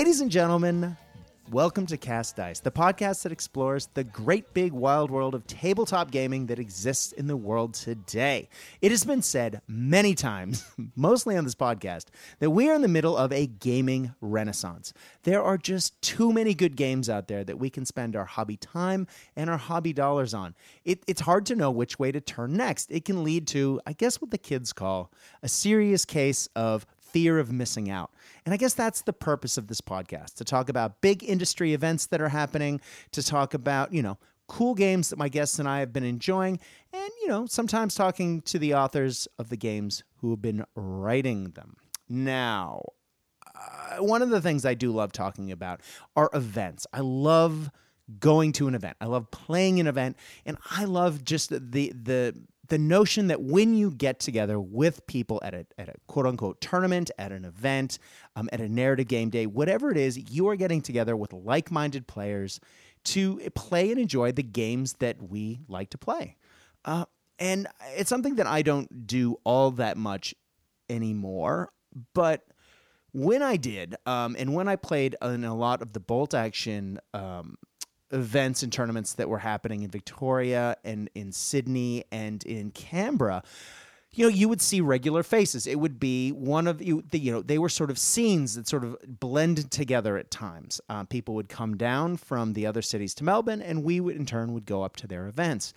Ladies and gentlemen, welcome to Cast Dice, the podcast that explores the great big wild world of tabletop gaming that exists in the world today. It has been said many times, mostly on this podcast, that we are in the middle of a gaming renaissance. There are just too many good games out there that we can spend our hobby time and our hobby dollars on. It, it's hard to know which way to turn next. It can lead to, I guess, what the kids call a serious case of fear of missing out. And I guess that's the purpose of this podcast to talk about big industry events that are happening, to talk about, you know, cool games that my guests and I have been enjoying, and, you know, sometimes talking to the authors of the games who have been writing them. Now, uh, one of the things I do love talking about are events. I love going to an event. I love playing an event, and I love just the the the notion that when you get together with people at a, at a quote unquote tournament, at an event, um, at a narrative game day, whatever it is, you are getting together with like minded players to play and enjoy the games that we like to play. Uh, and it's something that I don't do all that much anymore, but when I did, um, and when I played in a lot of the bolt action um, events and tournaments that were happening in Victoria and in Sydney and in Canberra, you know, you would see regular faces. It would be one of you. The, you know, they were sort of scenes that sort of blended together at times. Uh, people would come down from the other cities to Melbourne, and we would in turn would go up to their events.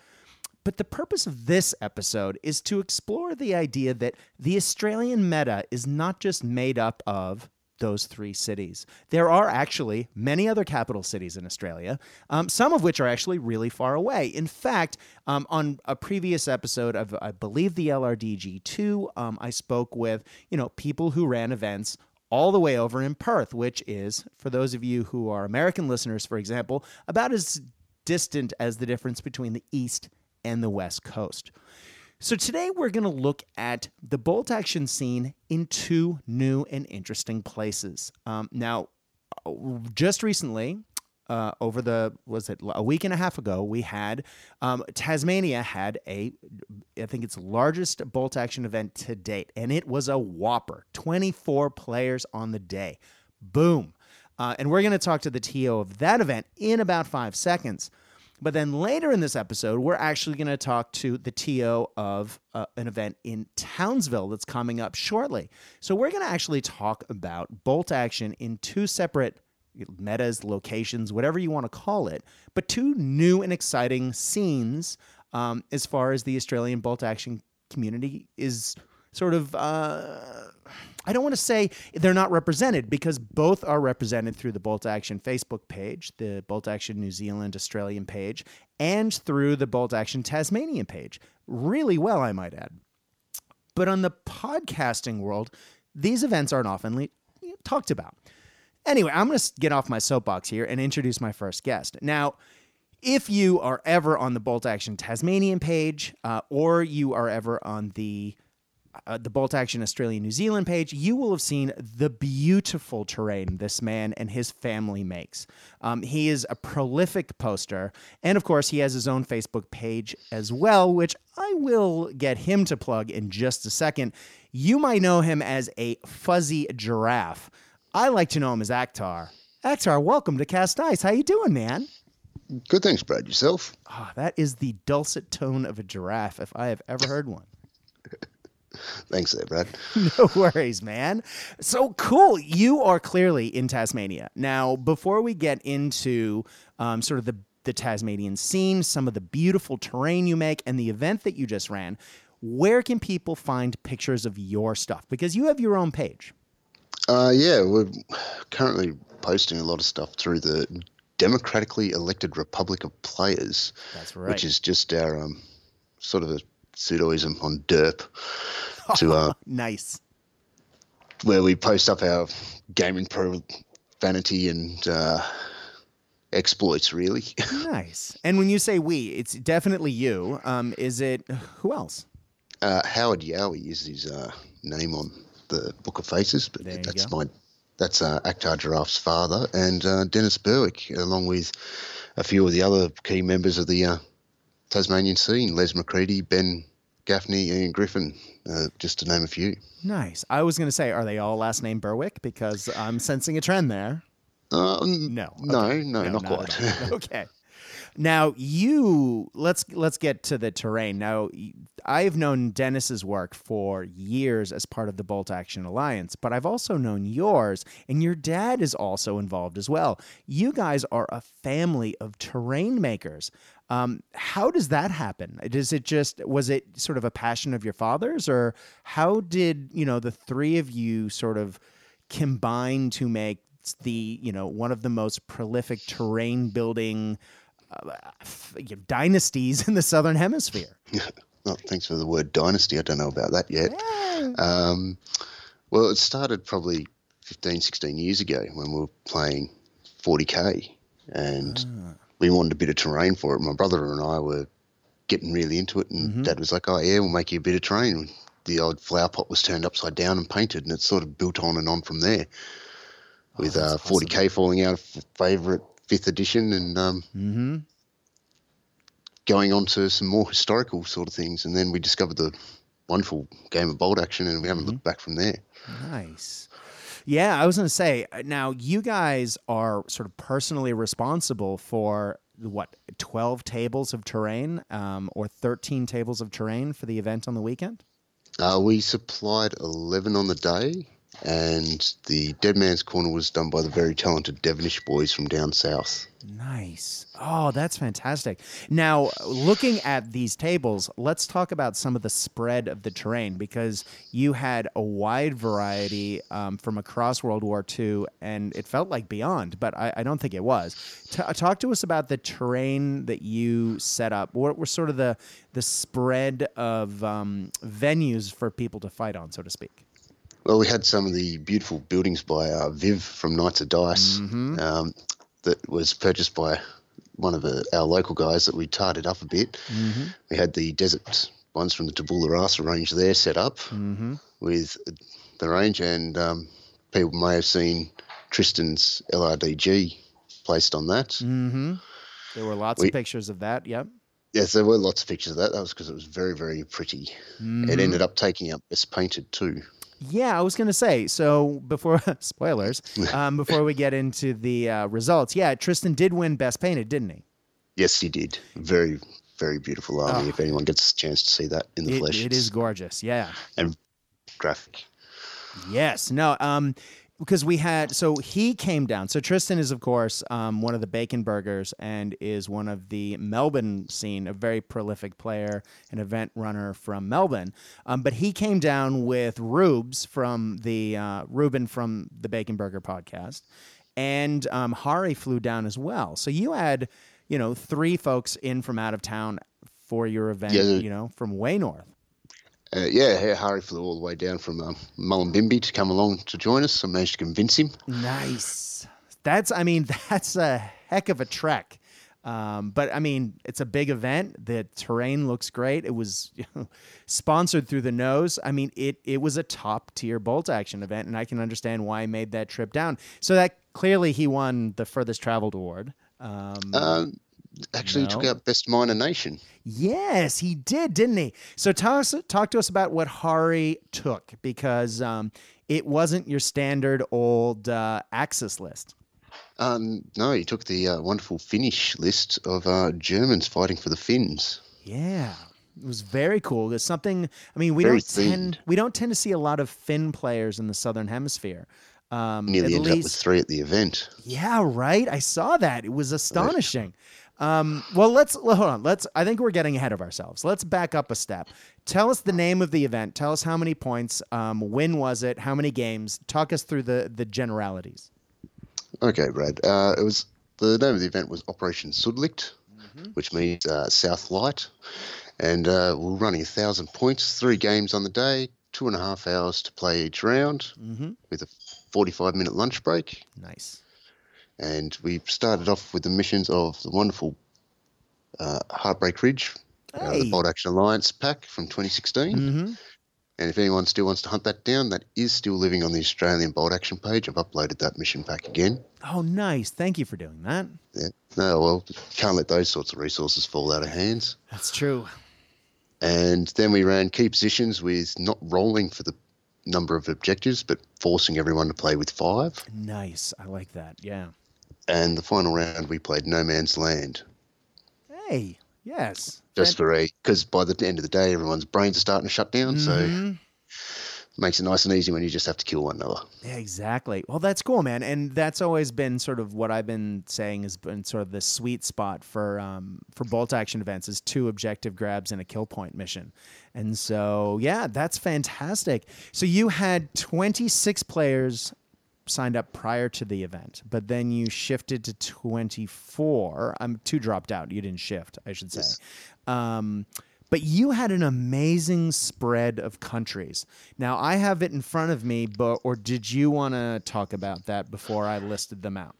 But the purpose of this episode is to explore the idea that the Australian meta is not just made up of those three cities. There are actually many other capital cities in Australia, um, some of which are actually really far away. In fact, um, on a previous episode of, I believe, the LRDG2, um, I spoke with, you know, people who ran events all the way over in Perth, which is, for those of you who are American listeners, for example, about as distant as the difference between the East and the West Coast. So today we're going to look at the bolt action scene in two new and interesting places. Um, now, just recently, uh, over the was it a week and a half ago, we had um, Tasmania had a I think its largest bolt action event to date, and it was a whopper. Twenty four players on the day, boom. Uh, and we're going to talk to the TO of that event in about five seconds. But then later in this episode, we're actually going to talk to the TO of uh, an event in Townsville that's coming up shortly. So we're going to actually talk about bolt action in two separate metas, locations, whatever you want to call it, but two new and exciting scenes um, as far as the Australian bolt action community is sort of. Uh, I don't want to say they're not represented because both are represented through the Bolt Action Facebook page, the Bolt Action New Zealand Australian page, and through the Bolt Action Tasmanian page. Really well, I might add. But on the podcasting world, these events aren't often talked about. Anyway, I'm going to get off my soapbox here and introduce my first guest. Now, if you are ever on the Bolt Action Tasmanian page, uh, or you are ever on the uh, the Bolt Action Australia New Zealand page, you will have seen the beautiful terrain this man and his family makes. Um, he is a prolific poster, and of course, he has his own Facebook page as well, which I will get him to plug in just a second. You might know him as a fuzzy giraffe. I like to know him as Akhtar. Akhtar, welcome to Cast Dice. How you doing, man? Good, thanks, Brad. Yourself? Oh, that is the dulcet tone of a giraffe, if I have ever heard one. Thanks there, Brad. no worries, man. So cool. You are clearly in Tasmania. Now, before we get into um, sort of the, the Tasmanian scene, some of the beautiful terrain you make, and the event that you just ran, where can people find pictures of your stuff? Because you have your own page. Uh, yeah, we're currently posting a lot of stuff through the democratically elected Republic of Players. That's right. Which is just our um, sort of a pseudoism on derp to uh, nice. where we post up our gaming pro vanity and uh, exploits really. Nice. And when you say we it's definitely you. Um, is it who else? Uh, howard yowie is his uh, name on the book of faces but that's my that's uh, Akhtar Giraffe's father and uh, Dennis Berwick, along with a few of the other key members of the uh, Tasmanian scene, Les McCready, Ben Gaffney, Ian Griffin, uh, just to name a few. Nice. I was going to say, are they all last name Berwick? Because I'm sensing a trend there. Um, no. Okay. No, no, no, not, not quite. okay. Now you let's let's get to the terrain. Now I've known Dennis's work for years as part of the Bolt Action Alliance, but I've also known yours, and your dad is also involved as well. You guys are a family of terrain makers. Um, how does that happen? Does it just was it sort of a passion of your father's, or how did you know the three of you sort of combine to make the you know one of the most prolific terrain building uh, dynasties in the southern hemisphere. well, thanks for the word dynasty. I don't know about that yet. Yeah. Um, well, it started probably 15, 16 years ago when we were playing 40k, and ah. We wanted a bit of terrain for it. My brother and I were getting really into it, and mm-hmm. Dad was like, "Oh yeah, we'll make you a bit of terrain." The old flower pot was turned upside down and painted, and it sort of built on and on from there. With oh, uh, 40k awesome. falling out of favourite fifth edition and um, mm-hmm. going on to some more historical sort of things. And then we discovered the wonderful game of bolt action, and we haven't mm-hmm. looked back from there. Nice. Yeah, I was going to say, uh, now you guys are sort of personally responsible for what, 12 tables of terrain um, or 13 tables of terrain for the event on the weekend? Uh, we supplied 11 on the day and the Dead Man's Corner was done by the very talented Devonish boys from down south. Nice. Oh, that's fantastic. Now, looking at these tables, let's talk about some of the spread of the terrain because you had a wide variety um, from across World War II, and it felt like beyond, but I, I don't think it was. T- talk to us about the terrain that you set up. What were sort of the the spread of um, venues for people to fight on, so to speak? Well, we had some of the beautiful buildings by uh, Viv from Knights of Dice mm-hmm. um, that was purchased by one of the, our local guys that we tarted up a bit. Mm-hmm. We had the desert ones from the Tabula Rasa range there set up mm-hmm. with the range, and um, people may have seen Tristan's LRDG placed on that. Mm-hmm. There were lots we, of pictures of that. Yep. Yes, there were lots of pictures of that. That was because it was very, very pretty. It mm-hmm. ended up taking up best painted too. Yeah, I was going to say. So before spoilers, um, before we get into the uh, results, yeah, Tristan did win Best Painted, didn't he? Yes, he did. Very, very beautiful army. Oh. If anyone gets a chance to see that in the it, flesh, it is gorgeous. Yeah, and graphic. Yes. No. Um, because we had so he came down. So Tristan is of course um, one of the Bacon Burgers and is one of the Melbourne scene, a very prolific player, an event runner from Melbourne. Um, but he came down with Rubes from the uh, Ruben from the Bacon Burger podcast, and um, Hari flew down as well. So you had you know three folks in from out of town for your event. Yeah, you know from way north uh, yeah, Harry flew all the way down from um, Mullumbimby to come along to join us. I managed to convince him. Nice. That's, I mean, that's a heck of a trek. Um, but I mean, it's a big event. The terrain looks great. It was you know, sponsored through the nose. I mean, it it was a top tier bolt action event, and I can understand why he made that trip down. So that clearly he won the furthest traveled award. Um, um, actually no. took out Best Minor Nation. Yes, he did, didn't he? So talk us, talk to us about what Hari took because um, it wasn't your standard old uh, Axis list. Um, no, he took the uh, wonderful Finnish list of uh, Germans fighting for the Finns. Yeah, it was very cool. There's something. I mean, we very don't tend we don't tend to see a lot of Finn players in the southern hemisphere. Um, Nearly ended least, up with three at the event. Yeah, right. I saw that. It was astonishing. Um, well, let's hold on. Let's. I think we're getting ahead of ourselves. Let's back up a step. Tell us the name of the event. Tell us how many points. Um, when was it? How many games? Talk us through the the generalities. Okay, Brad. Uh, it was the name of the event was Operation Sudlicht, mm-hmm. which means uh, South Light, and uh, we're running a thousand points. Three games on the day. Two and a half hours to play each round, mm-hmm. with a forty-five minute lunch break. Nice and we started off with the missions of the wonderful uh, Heartbreak Ridge, hey. uh, the Bolt Action Alliance pack from 2016. Mm-hmm. And if anyone still wants to hunt that down, that is still living on the Australian Bolt Action page. I've uploaded that mission pack again. Oh, nice. Thank you for doing that. Yeah. No, well, can't let those sorts of resources fall out of hands. That's true. And then we ran key positions with not rolling for the number of objectives, but forcing everyone to play with five. Nice. I like that. Yeah. And the final round, we played No Man's Land. Hey, yes. Just for a, because by the end of the day, everyone's brains are starting to shut down. So Mhm. makes it nice and easy when you just have to kill one another. Yeah, exactly. Well, that's cool, man. And that's always been sort of what I've been saying has been sort of the sweet spot for um, for bolt action events is two objective grabs and a kill point mission. And so, yeah, that's fantastic. So you had 26 players signed up prior to the event, but then you shifted to 24. I'm um, two dropped out. You didn't shift, I should say. Yes. Um, but you had an amazing spread of countries. Now I have it in front of me, but or did you want to talk about that before I listed them out?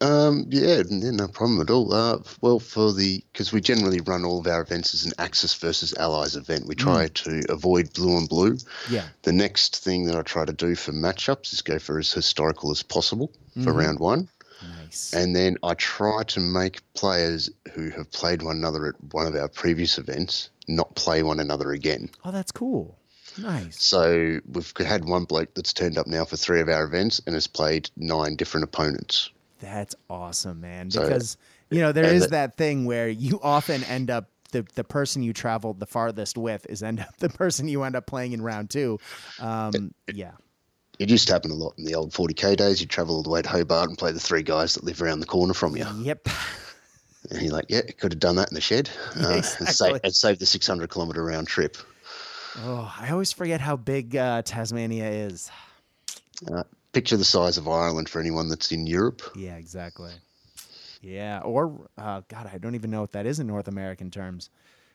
Um, yeah, no problem at all. Uh, well, for the because we generally run all of our events as an Axis versus Allies event. We try to avoid blue and blue. Yeah. The next thing that I try to do for matchups is go for as historical as possible for Mhm. round one, Nice. and then I try to make players who have played one another at one of our previous events not play one another again. oh, that's cool. Nice. So we've had one bloke that's turned up now for three of our events and has played nine different opponents. That's awesome, man. So- Because you know there is that thing where you often end up the the person you traveled the farthest with is end up the person you end up playing in round two. Um, yeah. It used to happen a lot in the old 40k days. You'd travel all the way to Hobart and play the three guys that live around the corner from you. Yep. And you're like, yeah, could have done that in the shed Yeah, uh, and, exactly. save, and save the 600 kilometre round trip. Oh, I always forget how big uh, Tasmania is. Picture the size of Ireland for anyone that's in Europe. Yeah, exactly. Yeah, or uh, God, I don't even know what that is in North American terms.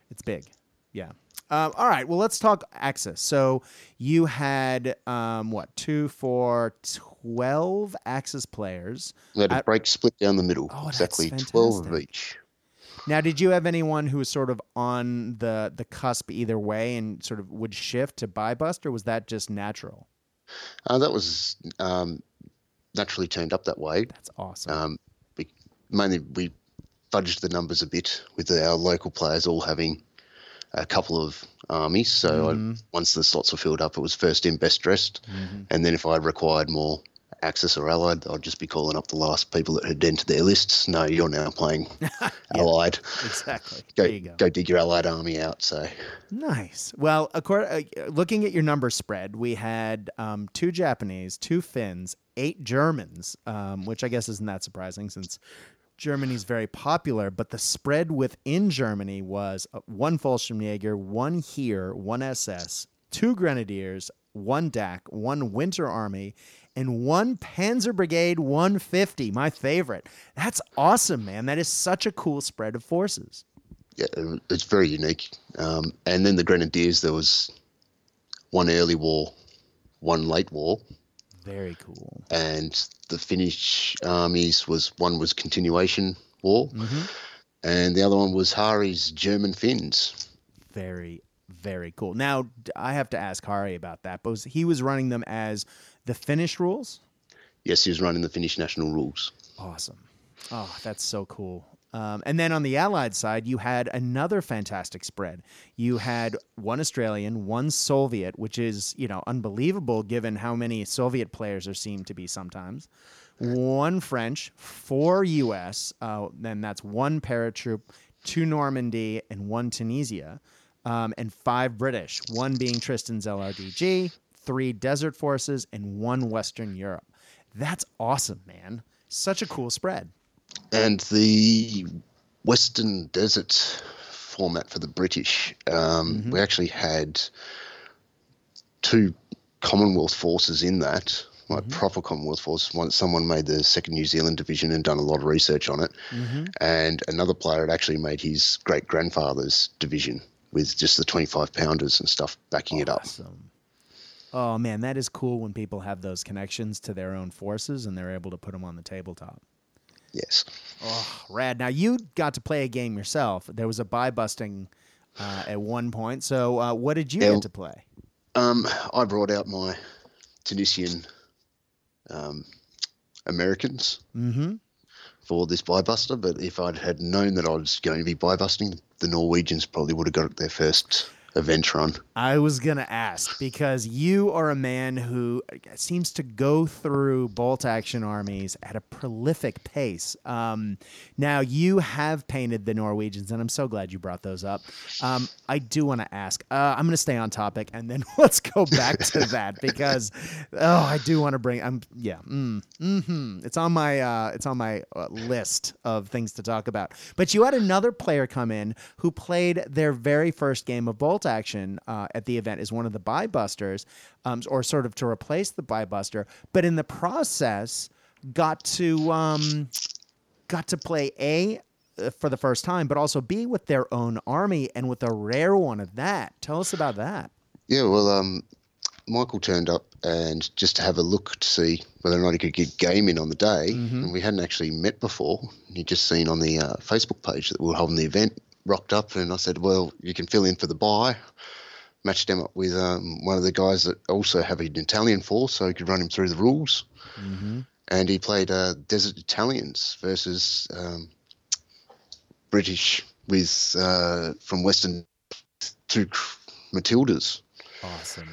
It's big. Yeah. Um, all right. Well, let's talk Axis. So you had um, what two, four, twelve Axis players. We had a I- break split down the middle, Oh, exactly 12 of each. Now, did you have anyone who was sort of on the the cusp either way and sort of would shift to bye bust, or was that just natural? Uh, that was um, naturally turned up that way. That's awesome. Um, we, mainly, we fudged the numbers a bit with our local players all having a couple of armies. So Mhm. I, once the slots were filled up, it was first in, best dressed. Mhm. And then if I required more Axis or Allied, I'd just be calling up the last people that had entered their lists. No, you're now playing Allied. Exactly. Go, there you go. go dig your Allied army out. So Nice. Well, according, uh, looking at your number spread, we had um, two Japanese, two Finns, eight Germans, um, which I guess isn't that surprising since Germany's very popular. But the spread within Germany was uh, one Fallschirmjäger, one Heer, one SS, two Grenadiers, one DAK, one Winter Army, and one Panzer Brigade 150. My favorite. That's awesome, man. That is such a cool spread of forces. yeah, it's very unique. Um, and then the Grenadiers, there was one early war, one late war, Very cool. and the Finnish armies was one was continuation war, hmm and the other one was Hari's German Finns. very very cool now I have to ask hari about that but was, he was running them as the finnish rules? Yes, he was running the Finnish national rules. awesome. Oh that's so cool. Um, and then on the allied side you had another fantastic spread. You had one australian one soviet which is you know unbelievable given how many soviet players there seem to be sometimes. One french four us uh, then that's one paratroop two normandy and one tunisia um, and five British, one being Tristan's LRDG, three Desert Forces, and one Western Europe. That's awesome, man. Such a cool spread. And the Western Desert format for the British, um, Mhm. we actually had two Commonwealth forces in that, like Mhm. proper Commonwealth forces. Once someone made the second New Zealand division and done a lot of research on it, Mm-hmm. and another player had actually made his great grandfather's division with just the 25 pounders and stuff backing it up. Oh man, that is cool when people have those connections to their own forces and they're able to put them on the tabletop. Yes. Oh, rad. Now you got to play a game yourself. There was a bye busting uh, at one point. So uh, what did you get to play? Um, I brought out my Tunisian um, Americans. Mm-hmm. for this bye buster. But if I'd had known that I was going to be bye busting, the Norwegians probably would have got it there first event run. I was going to ask because you are a man who seems to go through bolt action armies at a prolific pace. Um, now, you have painted the Norwegians, and I'm so glad you brought those up. Um, I do want to ask, uh, I'm going to stay on topic and then let's go back to that because, oh, I do want to bring, I'm, yeah, mm, hmm it's on my, uh, it's on my uh, list of things to talk about. But you had another player come in who played their very first game of bolt action uh, at the event is one of the bye busters, um, or sort of to replace the bye buster, but in the process got to um, got to play a uh, for the first time, but also b with their own army and with a rare one of that. Tell us about that. Yeah, well, um, Michael turned up and just to have a look to see whether or not he could get game in on the day. Mm-hmm. And we hadn't actually met before. He'd just seen on the uh, Facebook page that we were holding the event, rocked up, and I said, Well, you can fill in for the bye. Matched him up with um, one of the guys that also have an Italian force, so he could run him through the rules. Mm-hmm. And he played uh, Desert Italians versus um, British with uh, from Western two Matildas Awesome.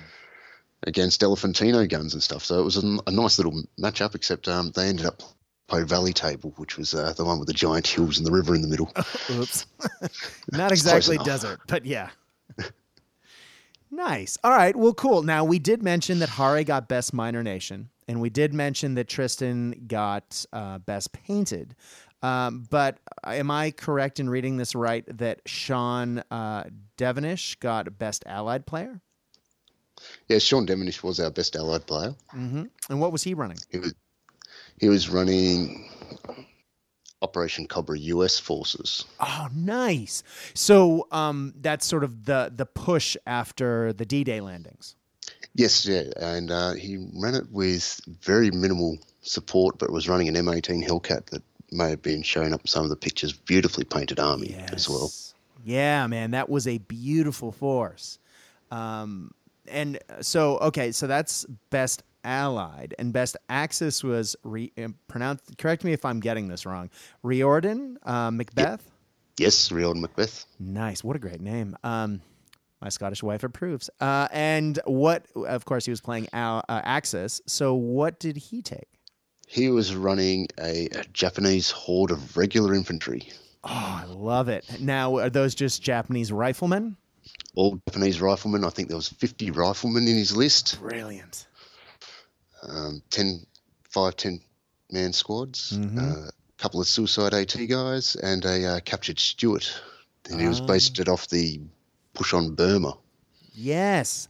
against Elefantino guns and stuff. So it was a, a nice little matchup, except um, they ended up playing Valley Table, which was uh, the one with the giant hills and the river in the middle. Oops. Not exactly desert, but yeah. nice. All right. Well, cool. Now, we did mention that Hari got Best Minor Nation, and we did mention that Tristan got uh, Best Painted. Um, but am I correct in reading this right that Sean uh, got Best Allied Player? Yeah, Sean Devonish was our best allied player. Mm-hmm. And what was he running? He was he was running Operation Cobra US forces. Oh, nice. So um, that's sort of the the push after the D-Day landings. Yes, yeah, and uh, he ran it with very minimal support, but was running an M18 Hellcat that may have been showing up in some of the pictures. Beautifully painted army as well. Yeah, man, that was a beautiful force. Um, and so, okay, so that's best allied, and best axis was re- uh, pronounced. Correct me if I'm getting this wrong. Riordan uh, Macbeth. Yes, Riordan Macbeth. Nice. What a great name. Um, my Scottish wife approves. Uh, and what, of course, he was playing Al- uh, Axis. So what did he take? He was running a, a Japanese horde of regular infantry, Oh, I love it. Now, are those just Japanese riflemen? all Japanese riflemen. I think there was 50 riflemen in his list. Brilliant. Um, 10, five, 10 man squads, Mhm. uh, a couple of suicide AT guys, and a uh, captured Stuart. And he was Ah. based it off the push on Burma. Yes.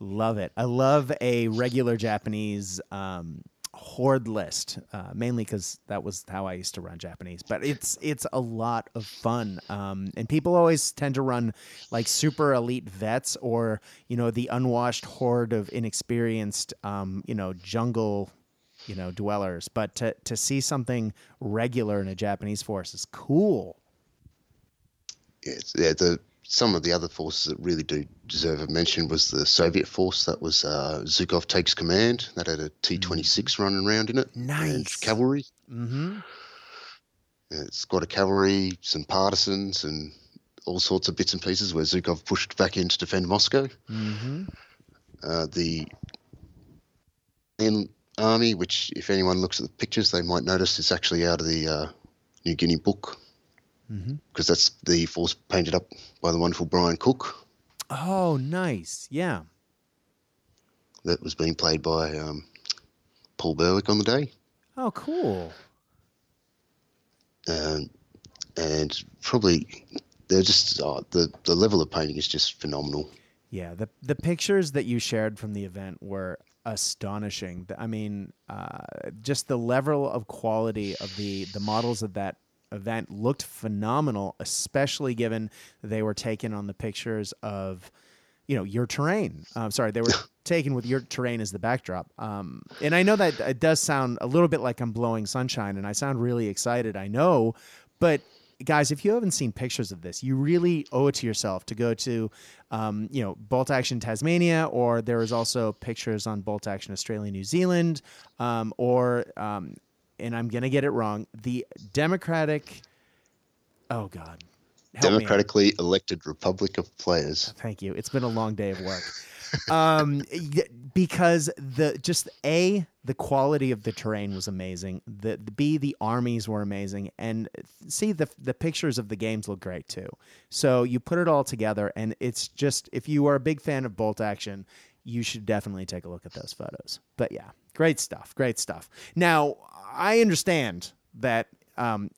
Love it. I love a regular Japanese um, horde list, uh, mainly because that was how I used to run Japanese. But it's it's a lot of fun, um, and people always tend to run like super elite vets or you know the unwashed horde of inexperienced um, you know jungle you know dwellers. But to to see something regular in a Japanese force is cool. It's- yeah, the some of the other forces that really do deserve a mention was the Soviet force that was uh, Zhukov takes command. That had a T twenty six running around in it. And Nice. cavalry. Mm-hmm. It's got a cavalry, some partisans, and all sorts of bits and pieces where Zhukov pushed back in to defend Moscow. Mm-hmm. uh, the in army, which if anyone looks at the pictures, they might notice it's actually out of the uh, New Guinea book Mm-hmm. because that's the force painted up by the wonderful Brian Cook Oh, nice. Yeah. that was being played by um, Paul Berwick on the day. Oh, cool. Um, and probably they're just uh, the the level of painting is just phenomenal. Yeah, the the pictures that you shared from the event were astonishing. I mean, uh, just the level of quality of the the models of that event looked phenomenal, especially given they were taken on the pictures of, you know, your terrain. Um, sorry, they were taken with your terrain as the backdrop. Um, and I know that it does sound a little bit like I'm blowing sunshine, and I sound really excited. I know, but guys, if you haven't seen pictures of this, you really owe it to yourself to go to, um, you know, Bolt Action Tasmania, or there is also pictures on Bolt Action Australia, New Zealand, um, or um, and I'm gonna get it wrong. The Democratic. Oh God. Democratically elected Republic of Players. Thank you. It's been a long day of work. um, because the just a the quality of the terrain was amazing. The, the b the armies were amazing, and c the the pictures of the games look great too. So you put it all together, and it's just if you are a big fan of bolt action, you should definitely take a look at those photos. But yeah, great stuff. Great stuff. Now I understand that um,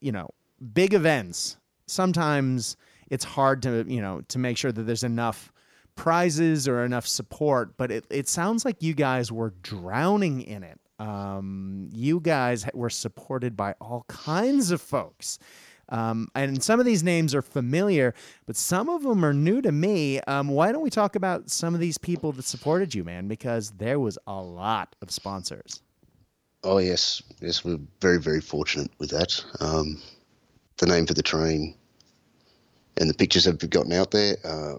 you know big events sometimes it's hard to you know to make sure that there's enough prizes or enough support but it, it sounds like you guys were drowning in it um, you guys were supported by all kinds of folks um, and some of these names are familiar but some of them are new to me um, why don't we talk about some of these people that supported you man because there was a lot of sponsors Oh yes, yes, we're very very fortunate with that. Um, the name for the train and the pictures have gotten out there. Uh,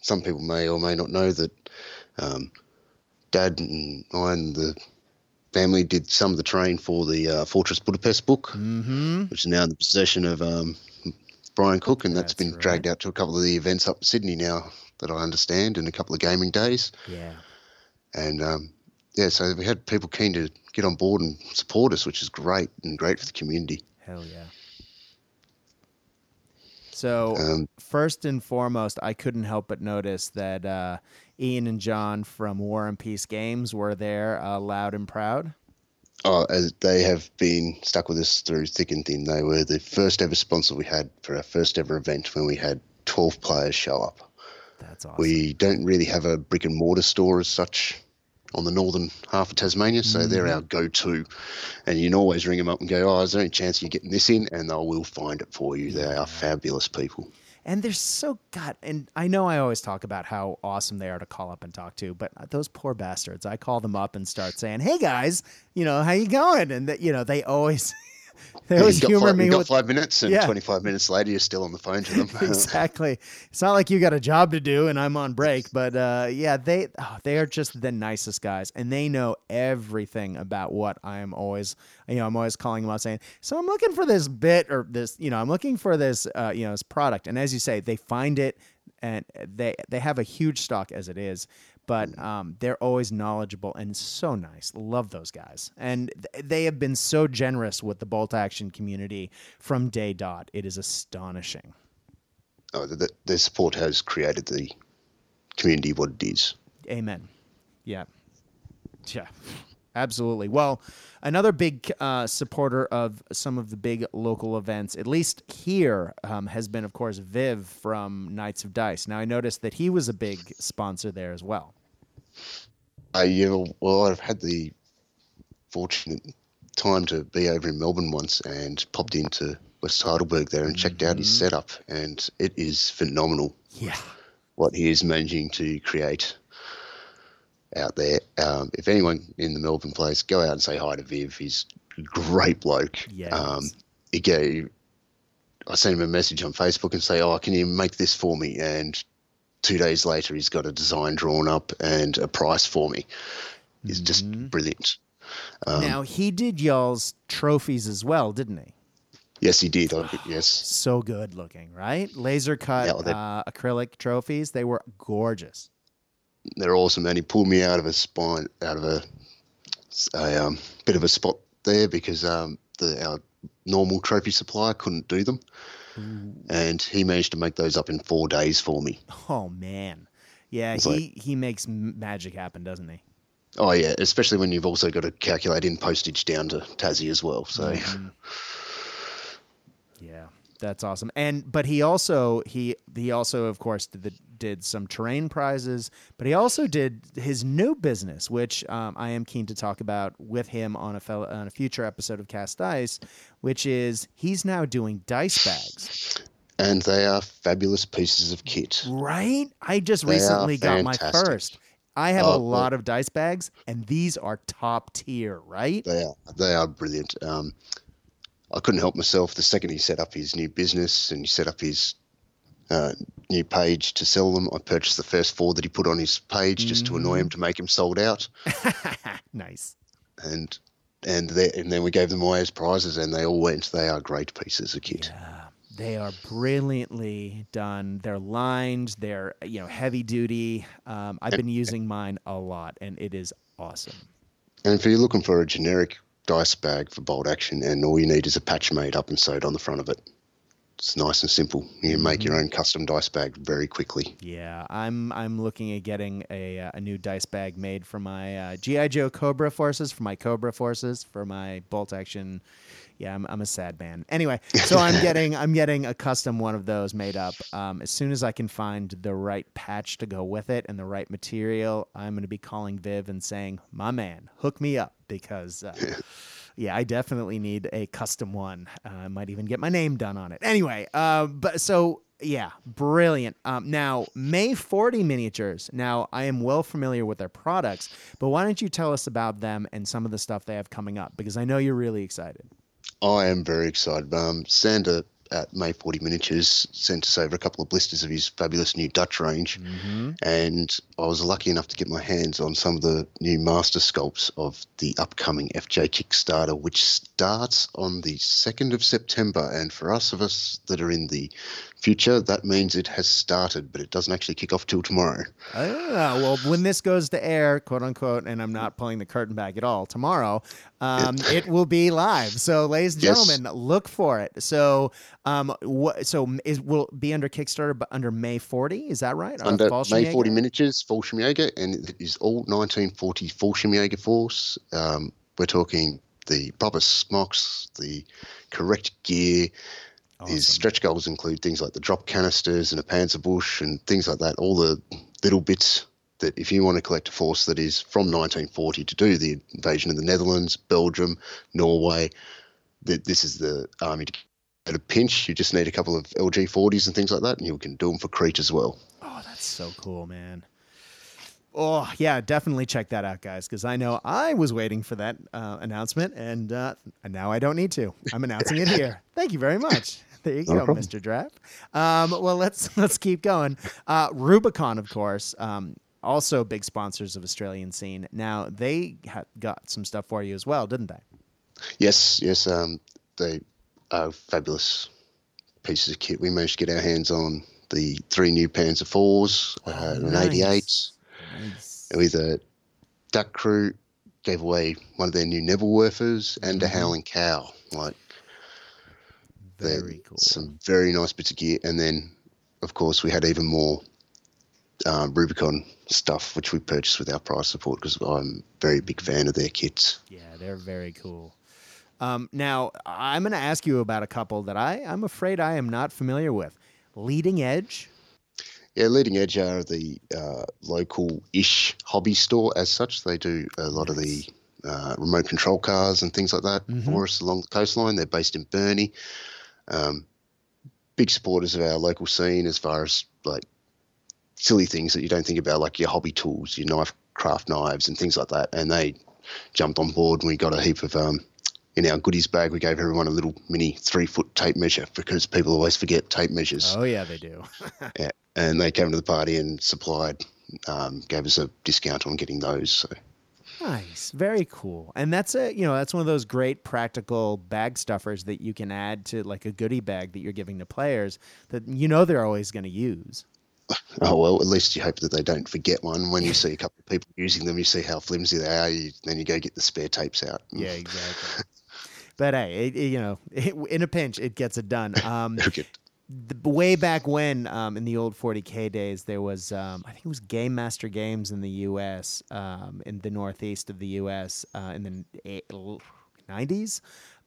some people may or may not know that um, Dad and I and the family did some of the train for the uh, Fortress Budapest book, mm-hmm. which is now in the possession of um, Brian Cook, and that's That's been dragged out to a couple of the events up in Sydney now that I understand, and a couple of gaming days. yeah And um, yeah, so we had people keen to get on board and support us, which is great and great for the community. Hell yeah. So Um, first and foremost, I couldn't help but notice that uh, Ian and John from War and Peace Games were there, uh, loud and proud. Oh, as they have been stuck with us through thick and thin. They were the first ever sponsor we had for our first ever event when we had 12 players show up. That's awesome. We don't really have a brick and mortar store as such on the northern half of Tasmania, so they're our go to. And you can always ring them up and go, Oh, is there any chance you're getting this in? And they will find it for you. They are fabulous people. And they're so god. And I know I always talk about how awesome they are to call up and talk to, but uh, those poor bastards. I call them up and start saying, "Hey guys, you know how you going?" And that you know they always they always got, humor five, me you've got with five minutes, and Yeah. 25 minutes later, you're still on the phone to them. exactly. It's not like you got a job to do and I'm on break, but uh, yeah, they oh, they are just the nicest guys, and they know everything about what I am always. You know, I'm always calling them up saying, "So I'm looking for this bit or this. You know, I'm looking for this. Uh, you know, this product." And as you say, they find it, and they they have a huge stock as it is. But um, they're always knowledgeable and so nice. Love those guys, and th- they have been so generous with the bolt action community from day dot. It is astonishing. oh, the, their support has created the community what it is. Amen. Yeah. Yeah. Absolutely. Well, another big uh, supporter of some of the big local events, at least here, um, has been, of course, Viv from Knights of Dice. Now, I noticed that he was a big sponsor there as well. Uh, yeah, well, I've had the fortunate time to be over in Melbourne once and popped into West Heidelberg there and checked out his setup, and it is phenomenal Yeah. what he is managing to create out there. Um, if anyone in the Melbourne place, go out and say hi to Viv. He's a great bloke. Yeah, Um, he gave, I sent him a message on Facebook and say, "Oh, can you make this for me?" And two days later, he's got a design drawn up and a price for me. It's just brilliant. Um, now, he did y'all's trophies as well, didn't he? Yes, he did. I, yes, So good looking, right? Laser cut Yeah, well, uh, acrylic trophies. They were gorgeous. They're awesome. And he pulled me out of a spine, out of a, a um, bit of a spot there because um, the our normal trophy supplier couldn't do them, and he managed to make those up in four days for me. Oh, man. Yeah, he, he makes magic happen, doesn't he? Oh yeah, especially when you've also got to calculate in postage down to Tassie as well. So Mm-hmm. Yeah, that's awesome. And but he also he he also of course did the, did some terrain prizes, but he also did his new business, which um, I am keen to talk about with him on a fellow, on a future episode of Cast Dice, which is he's now doing dice bags. and they are fabulous pieces of kit. Right? I just They recently got my first. I have Oh, a lot of dice bags, and these are top tier, right? They are they are brilliant. Um, I couldn't help myself. The second he set up his new business and he set up his uh, new page to sell them, I purchased the first four that he put on his page just to annoy him to make him sold out. nice. And and they, and then we gave them away as prizes, and they all went. They are great pieces of kit. Yeah. They are brilliantly done. They're lined. They're you know heavy duty. Um, I've been using mine a lot, and it is awesome. And if you're looking for a generic dice bag for bolt action, and all you need is a patch made up and sewed on the front of it, it's nice and simple. You can make your own custom dice bag very quickly. Yeah, I'm I'm looking at getting a uh, a new dice bag made for my uh, GI Joe Cobra forces, for my Cobra forces, for my bolt action. Yeah, I'm, I'm a sad man. Anyway, so I'm getting I'm getting a custom one of those made up. Um, as soon as I can find the right patch to go with it and the right material, I'm going to be calling Viv and saying, "My man, hook me up," because. Uh, yeah, I definitely need a custom one. Uh, I might even get my name done on it. Anyway, uh, but so yeah, brilliant. Um, now, May 40 Miniatures. Now, I am well familiar with their products, but why don't you tell us about them and some of the stuff they have coming up? Because I know you're really excited. I am very excited. Um, Sander at May 40 Miniatures sent us over a couple of blisters of his fabulous new Dutch range, Mm-hmm. and I was lucky enough to get my hands on some of the new master sculpts of the upcoming FJ Kickstarter, which starts on the 2nd of September. And for us of us that are in the future, that means it has started, but it doesn't actually kick off till tomorrow. Ah, well, when this goes to air, quote unquote, and I'm not pulling the curtain back at all, tomorrow, um, it will be live. So, ladies and Yes. gentlemen, look for it. So, um, what? So, is will be under Kickstarter, but under May 40? Is that right? Under? May 40 Miniatures, Fallschirmjäger, and it is all 1940 Fallschirmjäger force. Um, we're talking the proper smocks, the correct gear. His stretch goals include things like the drop canisters and a Panzer Bush and things like that. All the little bits that if you want to collect a force that is from 1940 to do the invasion of the Netherlands, Belgium, Norway, that this is the army to at a pinch. You just need a couple of LG 40s and things like that, and you can do them for Crete as well. Oh, that's so cool, man. Oh, yeah, definitely check that out, guys, because I know I was waiting for that uh, announcement, and, uh, and now I don't need to. I'm announcing it here. Thank you very much. There you No go, problem. Mr. Draft. Um, well, let's let's keep going. Uh, Rubicon, of course, um, also big sponsors of Australian scene. Now they ha- got some stuff for you as well, didn't they? Yes, yes, um, they are fabulous pieces of kit. We managed to get our hands on the three new Panzer fours, uh, an nice. 88 Nice. with a DAK crew. Gave away one of their new Nebelwerfers and a Mhm. Howling Cow. Like Very cool. some very nice bits of gear. And then, of course, we had even more um, Rubicon stuff, which we purchased with our price support because I'm a very big fan of their kits. Yeah, they're very cool. Um, now, I'm going to ask you about a couple that I, I'm afraid I am not familiar with. Leading Edge. Yeah, Leading Edge are the uh, local-ish hobby store as such. They do a lot of the uh, remote control cars and things like that Mhm. for us along the coastline. They're based in Burnie. Um, big supporters of our local scene as far as like silly things that you don't think about, like your hobby tools, your knife craft knives and things like that. And they jumped on board and we got a heap of um, in our goodies bag. We gave everyone a little mini three-foot tape measure because people always forget tape measures Oh, yeah, they do. And they came to the party and supplied, um, gave us a discount on getting those. So Nice, very cool. And that's a you know that's one of those great practical bag stuffers that you can add to like a goodie bag that you're giving to players that you know they're always going to use. Oh well, at least you hope that they don't forget one. When you see a couple of people using them, you see how flimsy they are. You, then you go get the spare tapes out. Yeah, exactly. but hey, it, it, you know, in a pinch, it gets it done. Um, Look at- the, way back when, um, in the old 40k days, there was um, I think it was Game Master Games in the U.S. Um, in the northeast of the U.S. Uh, in the 90s.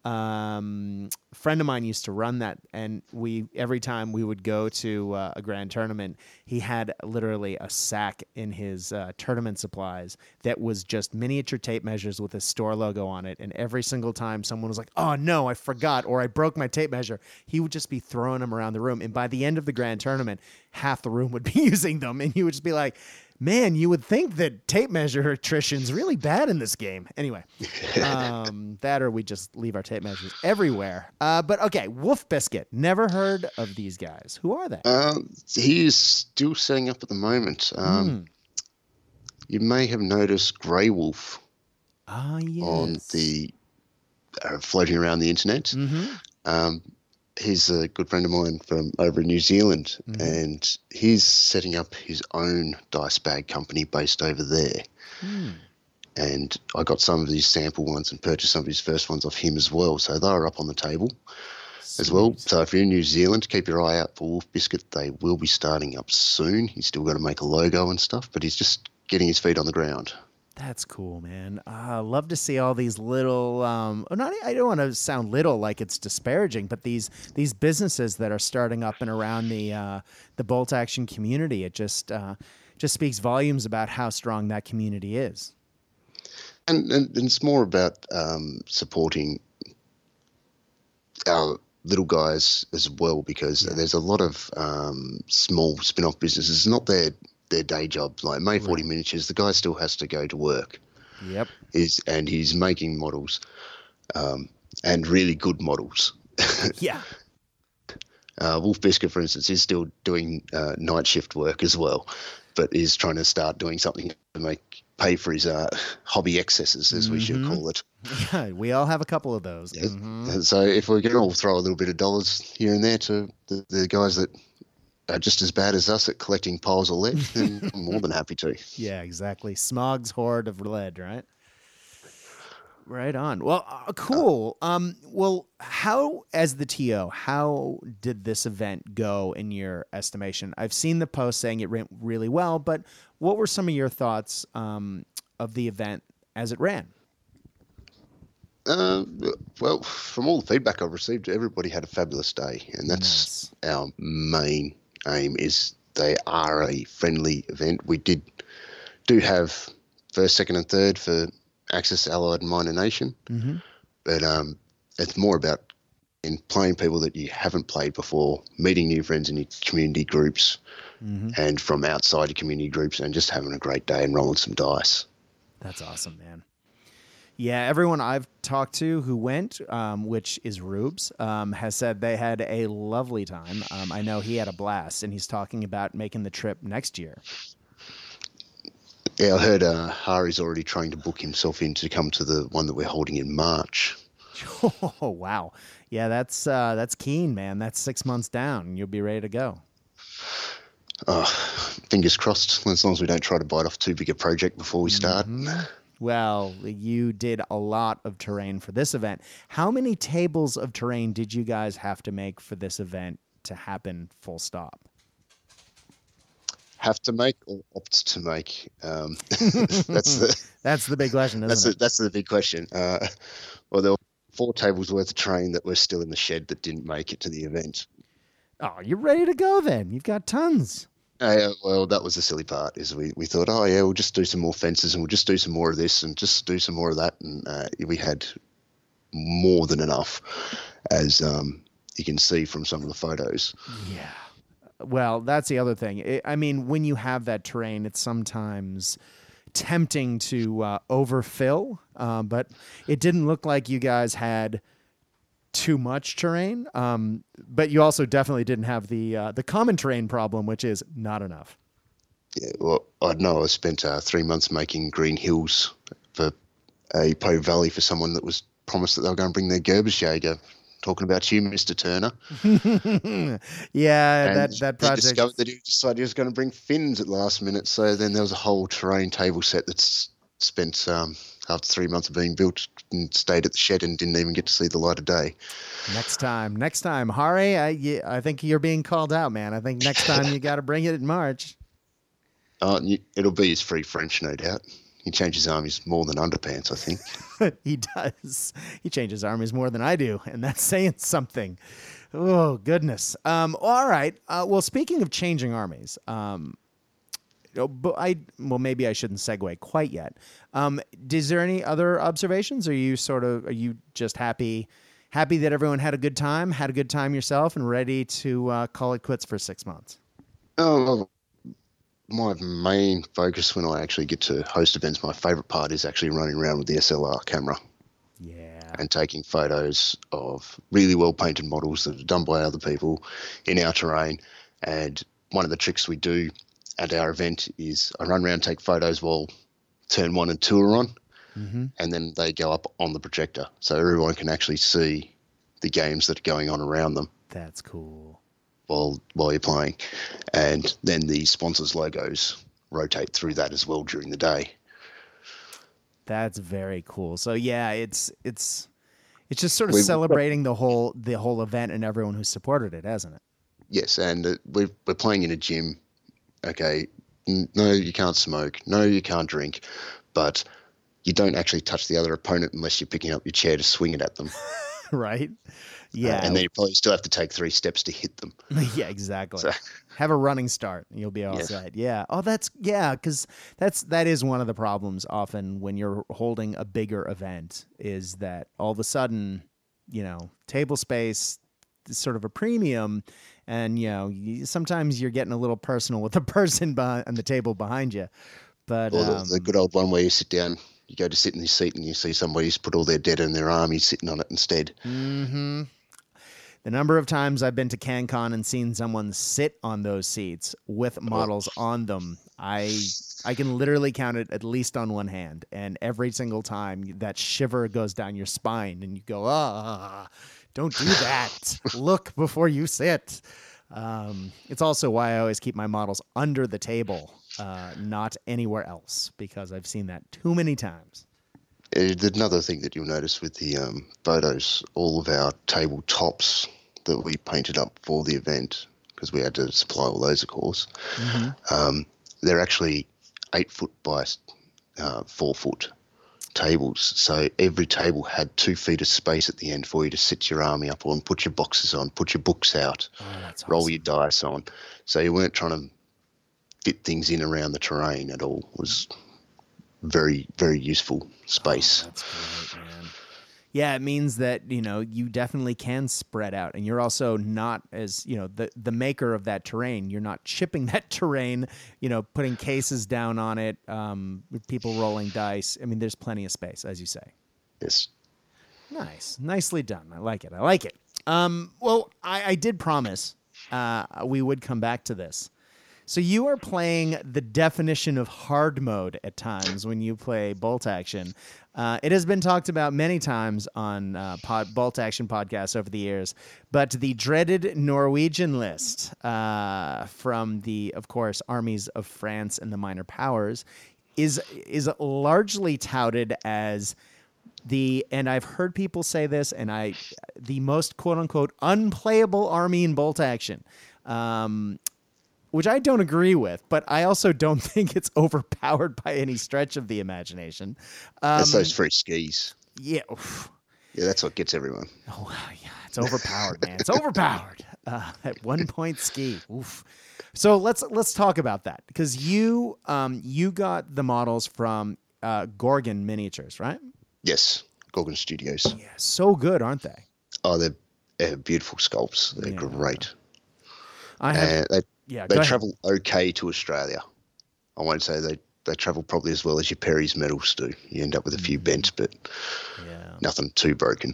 Um, a friend of mine used to run that, and we every time we would go to uh, a grand tournament, he had literally a sack in his uh, tournament supplies that was just miniature tape measures with a store logo on it. And every single time someone was like, "Oh no, I forgot," or "I broke my tape measure," he would just be throwing them around the room. And by the end of the grand tournament, half the room would be using them, and he would just be like man, you would think that tape measure attrition's really bad in this game. Anyway, um, that or we just leave our tape measures everywhere. Uh, but okay, Wolf Biscuit. Never heard of these guys. Who are they? Um, he is still setting up at the moment. Um, Hmm. You may have noticed Grey Wolf Ah, yes. on the are floating around the internet. Mm-hmm. Um, he's a good friend of mine from over in New Zealand, Mhm. and he's setting up his own dice bag company based over there. Hmm. And I got some of these sample ones and purchased some of his first ones off him as well. So they're up on the table as well. So if you're in New Zealand, keep your eye out for Wolf Biscuit. They will be starting up soon. He's still got to make a logo and stuff, but he's just getting his feet on the ground. That's cool, man. I love to see all these little. Um, oh, not I don't want to sound little like it's disparaging, but these these businesses that are starting up and around the uh, the bolt action community. It just uh, just speaks volumes about how strong that community is. And, and, and it's more about um, supporting our little guys as well because Yeah. there's a lot of um, small spin-off businesses. It's not their their day job. Like May 40 Right. Miniatures, the guy still has to go to work. Yep. Is and he's making models, um, and really good models. Yeah. Uh, Wolf Biscuit, for instance, is still doing uh, night shift work as well, but is trying to start doing something to make pay for his uh, hobby excesses, as we should Mhm. call it. Yeah. We all have a couple of those. Yeah. Mhm. So if we can all throw a little bit of dollars here and there to the, the guys that are just as bad as us at collecting piles of lead, then I'm more than happy to. Yeah, exactly. Smaug's hoard of lead, right? Right on. Well, uh, cool. Um, well, how, as the TO, how did this event go in your estimation? I've seen the post saying it went really well, but what were some of your thoughts um, of the event as it ran? Uh, well, from all the feedback I've received, everybody had a fabulous day, and that's our main aim. Is they are a friendly event. We did do have first, second, and third for Axis, Allied, and Minor Nation, Mm-hmm. but um, it's more about in playing people that you haven't played before, meeting new friends in your community groups, Mm-hmm. and from outside your community groups, and just having a great day and rolling some dice. That's awesome, man. Yeah, everyone I've talked to who went, um, which is Rubes, um, has said they had a lovely time. Um, I know he had a blast, and he's talking about making the trip next year. Yeah, I heard uh, Hari's already trying to book himself in to come to the one that we're holding in March. Oh wow, yeah, that's uh, that's keen, man. That's six months down, and you'll be ready to go. Uh, fingers crossed, as long as we don't try to bite off too big a project before we start. Mhm. Well, you did a lot of terrain for this event. How many tables of terrain did you guys have to make for this event to happen? Full stop. Have to make or opt to make? Um, that's the That's the big question, isn't that's it? the, that's the big question. Uh, well, there were four tables worth of train that were still in the shed that didn't make it to the event. Oh, you're ready to go then. You've got tons. Uh, well, that was the silly part. Is we, we thought, oh yeah, we'll just do some more fences and we'll just do some more of this and just do some more of that, and uh, we had more than enough, as um, you can see from some of the photos. Yeah. Well, that's the other thing. I I mean, when you have that terrain, it's sometimes tempting to uh, overfill, um, but it didn't look like you guys had too much terrain. Um, but you also definitely didn't have the uh, the common terrain problem, which is not enough. Yeah, well, I know I spent uh, three months making green hills for a Po Valley for someone that was promised that they were going to bring their Gebirgsjäger. Talking about you, Mr. Turner. yeah, And that that they project. discovered that he decided he was going to bring Finns at last minute. So then there was a whole terrain table set that's spent um, after three months of being built and stayed at the shed and didn't even get to see the light of day. Next time, next time, Hari, I think you're being called out, man. I think next time you got to bring it in March. Uh, it'll be his free French, no doubt. He changes armies more than underpants, I think. he does. He changes armies more than I do, and that's saying something. Oh goodness. Um, all right. Uh, well, speaking of changing armies, um, oh, but I well maybe I shouldn't segue quite yet. Um, is there any other observations? Are you sort of are you just happy happy that everyone had a good time, had a good time yourself, and ready to uh, call it quits for six months? Oh, my main focus when I actually get to host events, my favourite part is actually running around with the SLR camera Yeah. and taking photos of really well painted models that are done by other people in our terrain. And one of the tricks we do at our event is I run around, take photos while turn one and two are on. Mm-hmm. and then they go up on the projector, so everyone can actually see the games that are going on around them That's cool. while while you're playing, and then the sponsors' logos rotate through that as well during the day. That's very cool. So yeah, it's it's it's just sort of We- celebrating the whole the whole event and everyone who supported it, hasn't it? Yes, and uh, we're we're playing in a gym. Okay, no, you can't smoke. No, you can't drink, but you don't actually touch the other opponent unless you're picking up your chair to swing it at them. right? Uh, Yeah. and then you probably still have to take three steps to hit them. yeah, exactly. So- Have a running start, and you'll be all set. Yeah. Oh, that's yeah, because that's that is one of the problems often when you're holding a bigger event is that all of a sudden, you know, table space is sort of a premium, and you know, sometimes you're getting a little personal with the person behind, on the table behind you. But the, um, the good old one where you sit down, you go to sit in your seat, and you see somebody's put all their debt in their army sitting on it instead. hmm The number of times I've been to CanCon and seen someone sit on those seats with models on them, I I can literally count it at least on one hand. And every single time that shiver goes down your spine, and you go, ah, don't do that. Look before you sit. Um, it's also why I always keep my models under the table, uh, not anywhere else, because I've seen that too many times. Uh, Another thing that you'll notice with the um, photos, all of our table tops that we painted up for the event, because we had to supply all those, of course, um, they're actually eight foot by uh, four foot tables. So every table had two feet of space at the end for you to sit your army up on, put your boxes on, put your books out, Oh, roll awesome. your dice on. So you weren't trying to fit things in around the terrain at all. It was very, very useful oh, space. Oh, great, man. Yeah, it means that you know you definitely can spread out, and you're also not as you know the the maker of that terrain. You're not chipping that terrain. You know, putting cases down on it, um, with people rolling dice. I mean, there's plenty of space, as you say. yes. Nice, nicely done. I like it. I like it. Um, well, I, I did promise uh, we would come back to this. So you are playing the definition of hard mode at times when you play bolt action. Uh, it has been talked about many times on uh, pod, bolt action podcasts over the years, but the dreaded Norwegian list uh, from the, of course, armies of France and the minor powers is is largely touted as the and I've heard people say this, and I the most quote unquote unplayable army in bolt action, um, which I don't agree with, but I also don't think it's overpowered by any stretch of the imagination. Um, That's those free skis. yeah, oof. Yeah, that's what gets everyone. oh yeah, it's overpowered, man. It's overpowered. Uh, at one point, ski. Oof. So let's let's talk about that because you um you got the models from uh, Gorgon Miniatures, right? Yes, Gorgon Studios. Yeah, so good, aren't they? Oh, they're, they're beautiful sculpts. They're Yeah. great. I have. They, yeah, they travel okay to Australia. I won't say they, they travel probably as well as your Perry's medals do. You end up with a few bent, but Yeah. nothing too broken.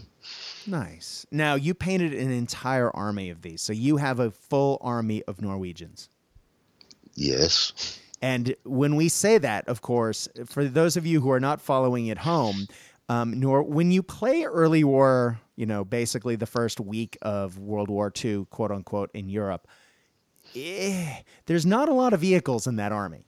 Nice. Now you painted an entire army of these, so you have a full army of Norwegians. Yes. And when we say that, of course, for those of you who are not following at home, um, nor when you play early war, you know, basically the first week of World War II, quote unquote, in Europe, eh, there's not a lot of vehicles in that army.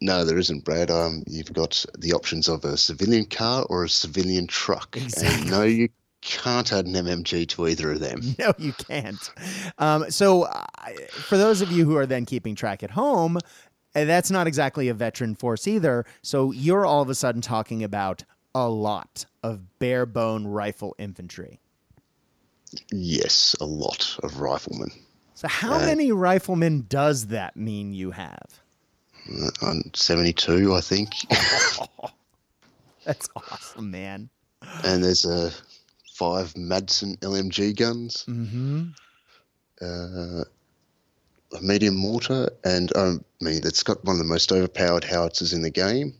No, there isn't, Brad. Um, you've got the options of a civilian car or a civilian truck. Exactly. And no, you can't add an MMG to either of them. No, you can't. Um, so, uh, for those of you who are then keeping track at home, uh, that's not exactly a veteran force either. So, you're all of a sudden talking about a lot of bare bone rifle infantry. Yes, a lot of riflemen. So, how Right. many riflemen does that mean you have? Uh, On 72, I think. That's awesome, man. and there's uh, five Madsen LMG guns, Mm-hmm. uh, a medium mortar, and um, I mean, it's got one of the most overpowered howitzers in the game.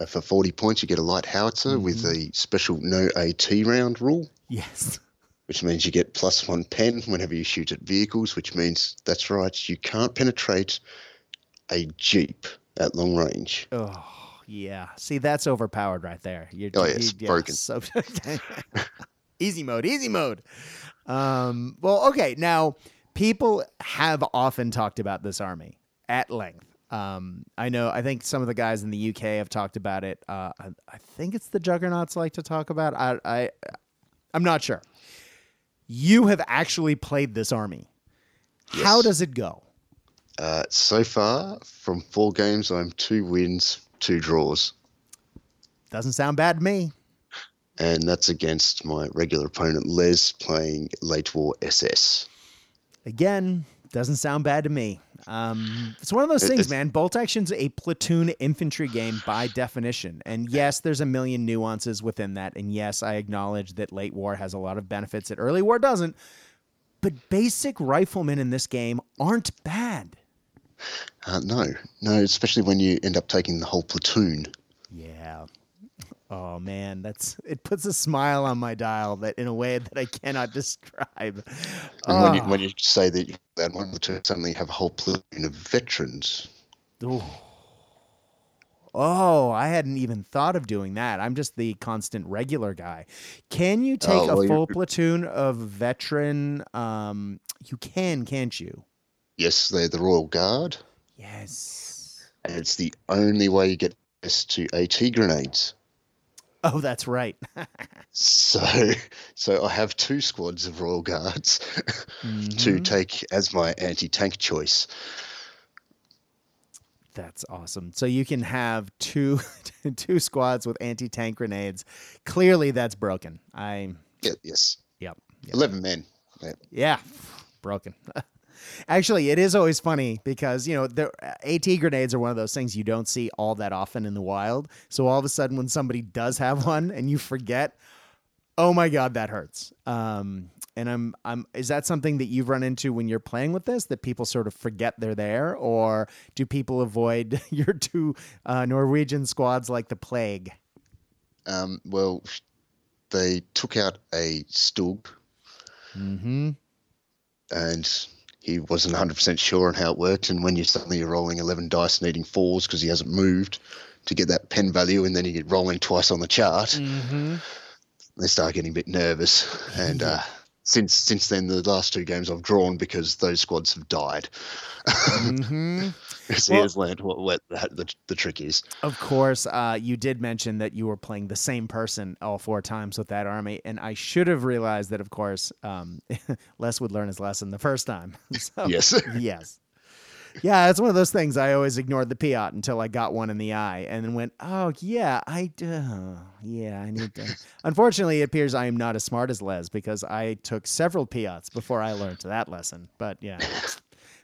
Uh, for 40 points, you get a light howitzer with the special no AT round rule, Yes. Which means you get plus one pen whenever you shoot at vehicles, which means that's right, you can't penetrate a Jeep at long range. Oh, yeah. See, that's overpowered right there. You're, Oh, yes, broken. So, easy mode, easy mode. Um, well, okay. Now, people have often talked about this army at length. Um, I know. I think some of the guys in the UK have talked about it. Uh, I, I think it's the Juggernauts like to talk about. I, I, I'm not sure. You have actually played this army. How does it go? Uh, so far, from four games, I'm two wins, two draws, Doesn't sound bad to me. and that's against my regular opponent Les playing Late War SS. Again, doesn't sound bad to me. Um, it's one of those It- things, man. Bolt Action's a platoon infantry game by definition. And yes, there's a million nuances within that. And yes, I acknowledge that late war has a lot of benefits that early war doesn't. But basic riflemen in this game aren't bad. Uh, no, no, especially when you end up taking the whole platoon. Yeah. Oh man, that's it puts a smile on my dial that in a way that I cannot describe. And when, you, Ah. when you say that you had one platoon, suddenly you have a whole platoon of veterans. Ooh. Oh, I hadn't even thought of doing that. I'm just the constant regular guy. Can you take Oh, well, a full platoon of veteran? Um, you can, can't you? Yes, they're the Royal Guard, Yes. and it's the only way you get access to AT grenades. Oh, that's right. So, so I have two squads of Royal Guards to Mhm. take as my anti-tank choice. That's awesome. So you can have two two squads with anti-tank grenades. Clearly, that's broken. I Yeah, yes, yep. yep. eleven men. Yeah. Yeah, broken. Actually, it is always funny because you know the AT grenades are one of those things you don't see all that often in the wild. So all of a sudden, when somebody does have one and you forget, oh my god, that hurts. Um, and I'm, I'm. Is that something that you've run into when you're playing with this? That people sort of forget they're there, or do people avoid your two uh, Norwegian squads like the plague? Um, well, they took out a Stug, Mm-hmm. and he wasn't 100% sure on how it worked. And when you suddenly you're rolling 11 dice needing fours because he hasn't moved to get that pen value, and then you're rolling twice on the chart, Mm-hmm. they start getting a bit nervous. And uh, since since then, the last two games I've drawn because those squads have died. mm-hmm. so Well- learned what, what the, the, the trick is. Of course, uh, you did mention that you were playing the same person all four times with that army, and I should have realized that. Of course, um, Les would learn his lesson the first time. so, Yes. yes, yeah. It's one of those things. I always ignored the Piat until I got one in the eye, and then went, "Oh yeah, I do. Yeah, I need to." Unfortunately, it appears I am not as smart as Les because I took several Piats before I learned that lesson. But yeah.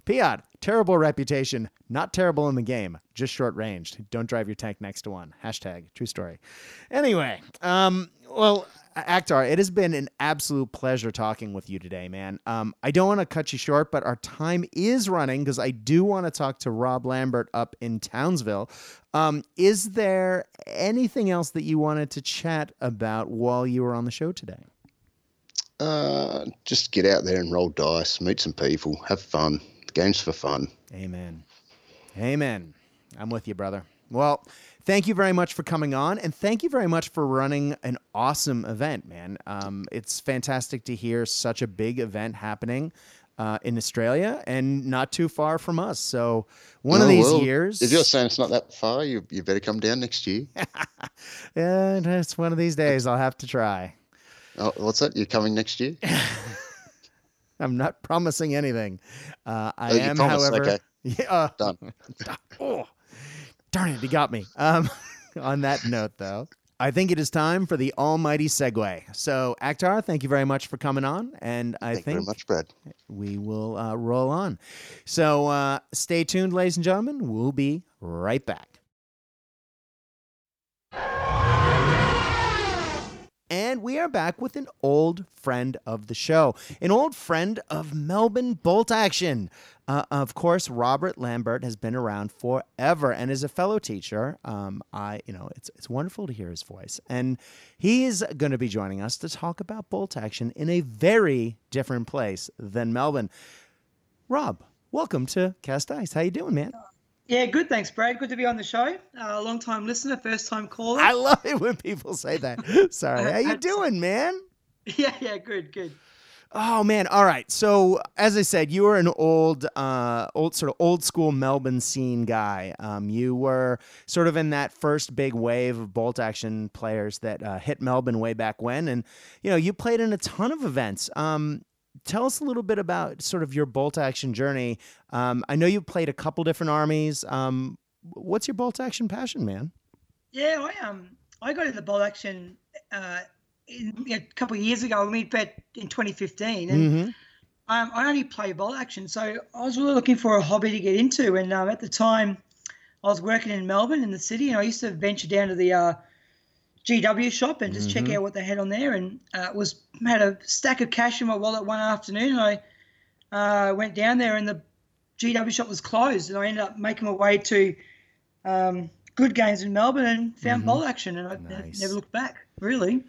Piat, terrible reputation, not terrible in the game, just short ranged. Don't drive your tank next to one. Hashtag true story. Anyway, um, well, Actar, it has been an absolute pleasure talking with you today, man. Um, I don't want to cut you short, but our time is running because I do want to talk to Rob Lambert up in Townsville. Um, is there anything else that you wanted to chat about while you were on the show today? Uh, just get out there and roll dice, meet some people, have fun. The game's for fun. Amen. Amen. I'm with you, brother. Well, thank you very much for coming on, and thank you very much for running an awesome event, man. Um, it's fantastic to hear such a big event happening uh, in Australia and not too far from us. So, one of Oh, these well, years, If you're saying it's not that far, you, you better come down next year. yeah, it's one of these days I'll have to try. Oh, what's that? You're coming next year? I'm not promising anything. Uh, I Oh, am, promise, however, okay. yeah, Done. oh, darn it, he got me. Um, on that note, though, I think it is time for the almighty segue. So, Aktar, thank you very much for coming on, and I Thank you think very much, Brad. we will uh, roll on. So, uh, stay tuned, ladies and gentlemen. We'll be right back. And we are back with an old friend of the show, an old friend of Melbourne Bolt Action. Uh, of course, Robert Lambert has been around forever, and as a fellow teacher, um, I, you know, it's it's wonderful to hear his voice, and he is going to be joining us to talk about Bolt Action in a very different place than Melbourne. Rob, welcome to Cast Dice. How you doing, man? Yeah, good. Thanks, Brad. Good to be on the show. Uh, long time listener, first time caller. I love it when people say that. Sorry, how you doing, man? Yeah, yeah, good, good. Oh man! All right. So as I said, you were an old, uh, old sort of old school Melbourne scene guy. Um, you were sort of in that first big wave of bolt action players that uh, hit Melbourne way back when, and you know you played in a ton of events. Um, tell us a little bit about sort of your bolt action journey. Um, I know you played a couple different armies. Um, what's your bolt action passion, man? Yeah, I um, I got into bolt action. Uh, in, a couple of years ago. We met in 2015, and mm-hmm. um, I only play bolt action, so I was really looking for a hobby to get into. And um, at the time, I was working in Melbourne in the city, and I used to venture down to the uh, GW shop and just mm-hmm. check out what they had on there. And uh, was had a stack of cash in my wallet one afternoon, and I uh, went down there, and the GW shop was closed, and I ended up making my way to um, Good Games in Melbourne and found mm-hmm. bolt action, and I nice. never looked back. Really.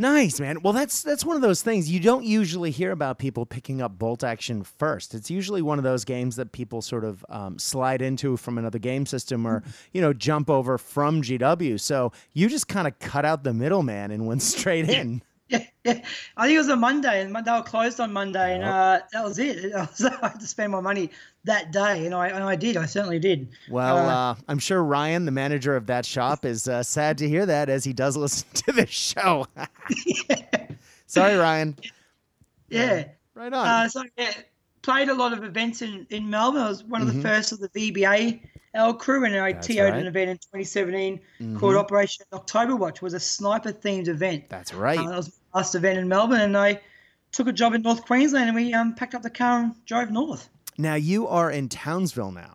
Nice, man. Well, that's that's one of those things you don't usually hear about people picking up bolt action first. It's usually one of those games that people sort of um, slide into from another game system or mm-hmm. you know jump over from GW. So you just kind of cut out the middleman and went straight in. Yeah, yeah. I think it was a Monday, and they were closed on Monday, and uh, that was it. I, was, I, had to spend my money that day, and I and I did. I certainly did. Well, uh, uh, I'm sure Ryan, the manager of that shop, is uh, sad to hear that, as he does listen to this show. yeah. Sorry, Ryan. Yeah. right on. Uh, so yeah, played a lot of events in in Melbourne. I was one of mm-hmm. the first of the VBA L crew, and I That's TO'd right. an event in 2017 mm-hmm. called Operation October Watch. was a sniper themed event. That's right. Uh, that was my last event in Melbourne, and I took a job in North Queensland, and we um, packed up the car and drove north. Now you are in Townsville now.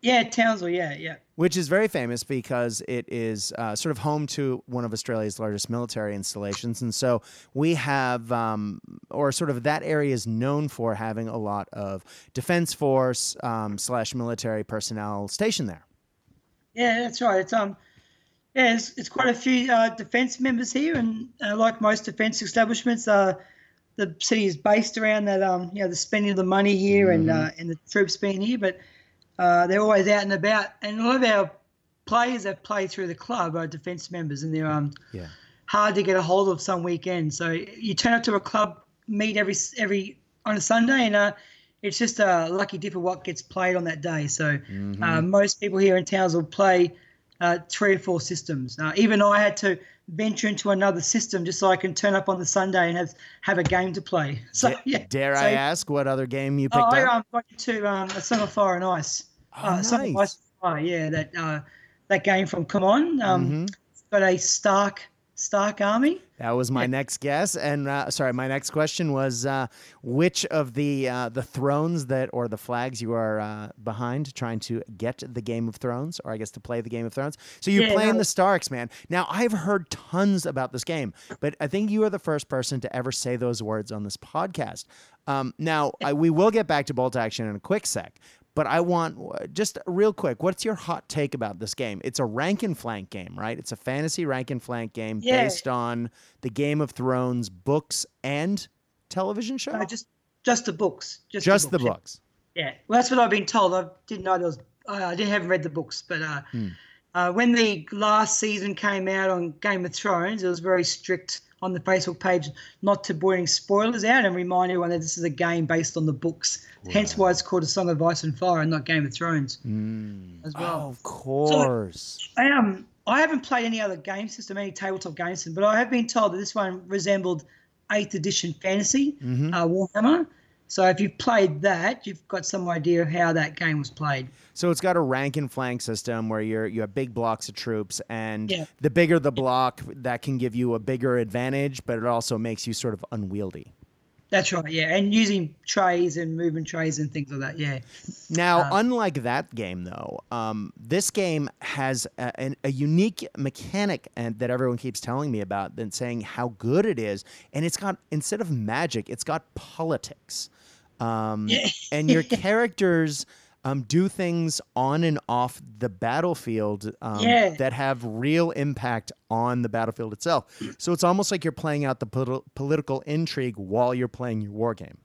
Yeah, Townsville. Yeah, yeah. Which is very famous because it is uh, sort of home to one of Australia's largest military installations, and so we have, um, or sort of that area is known for having a lot of defense force um, slash military personnel stationed there. Yeah, that's right. It's um, yeah, it's, it's quite a few uh, defense members here, and uh, like most defense establishments, uh, the city is based around that um, you know, the spending of the money here mm-hmm. and uh, and the troops being here, but uh, they're always out and about, and a lot of our players that play through the club are defence members, and they're um, yeah. hard to get a hold of some weekends. So you turn up to a club meet every every on a Sunday, and uh, it's just a lucky dip of what gets played on that day. So mm-hmm. uh, most people here in Townsville play uh, three or four systems. Uh, even I had to venture into another system just so I can turn up on the Sunday and have have a game to play. So yeah. Dare so, I ask what other game you picked oh, I, up? I got into um, a of Fire and Ice. Oh, uh, nice. Ice Fire, yeah, that uh, that game from CMON. Um, mm-hmm. Got a Stark Stark Army. That was my next guess, and uh, sorry, my next question was uh, which of the uh, the thrones that or the flags you are uh, behind trying to get the Game of Thrones, or I guess to play the Game of Thrones. So you're yeah, playing no. the Starks, man. Now I've heard tons about this game, but I think you are the first person to ever say those words on this podcast. Um, now I, we will get back to bolt action in a quick sec, but I want just real quick. What's your hot take about this game? It's a rank and flank game, right? It's a fantasy rank and flank game yeah. based on the Game of Thrones books and television show. No, just just the books. Just, just the books. The books. Yeah. yeah. well, that's what I've been told. I didn't know there was. I didn't haven't read the books, but uh, hmm. uh, when the last season came out on Game of Thrones, it was very strict on the Facebook page not to put any spoilers out and remind everyone that this is a game based on the books. Wow. Hence why it's called A Song of Ice and Fire and not Game of Thrones mm. as well. Oh, of course. So, I um I haven't played any other game system, any tabletop game system, but I have been told that this one resembled Eighth Edition Fantasy mm-hmm. uh, Warhammer. So if you've played that, you've got some idea of how that game was played. So it's got a rank and flank system where you're you have big blocks of troops, and yeah. the bigger the block, that can give you a bigger advantage, but it also makes you sort of unwieldy. That's right, yeah, and using trays and moving trays and things like that, yeah. Now, um, unlike that game, though, um, this game has a, a, unique mechanic and that everyone keeps telling me about and saying how good it is, and it's got instead of magic, it's got politics, um, and your characters um, do things on and off the battlefield um, yeah. that have real impact on the battlefield itself. So it's almost like you're playing out the political intrigue while you're playing your war game.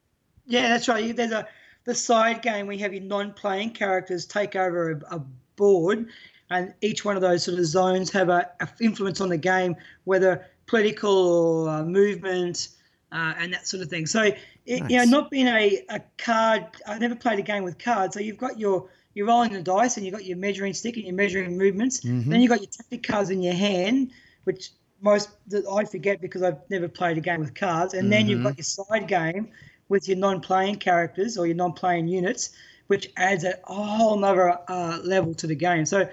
Yeah, that's right. There's a the side game, we have your non-playing characters take over a, a board, and each one of those sort of zones have a, a influence on the game, whether political or uh, movement uh, and that sort of thing. So, it, nice. you know, not being a, a card, I've never played a game with cards. So you've got your you're rolling the dice and you've got your measuring stick and you're measuring movements. Mm-hmm. Then you've got your tactic cards in your hand, which most that I forget because I've never played a game with cards. And mm-hmm. then you've got your side game with your non-playing characters or your non-playing units, which adds a whole other uh, level to the game. So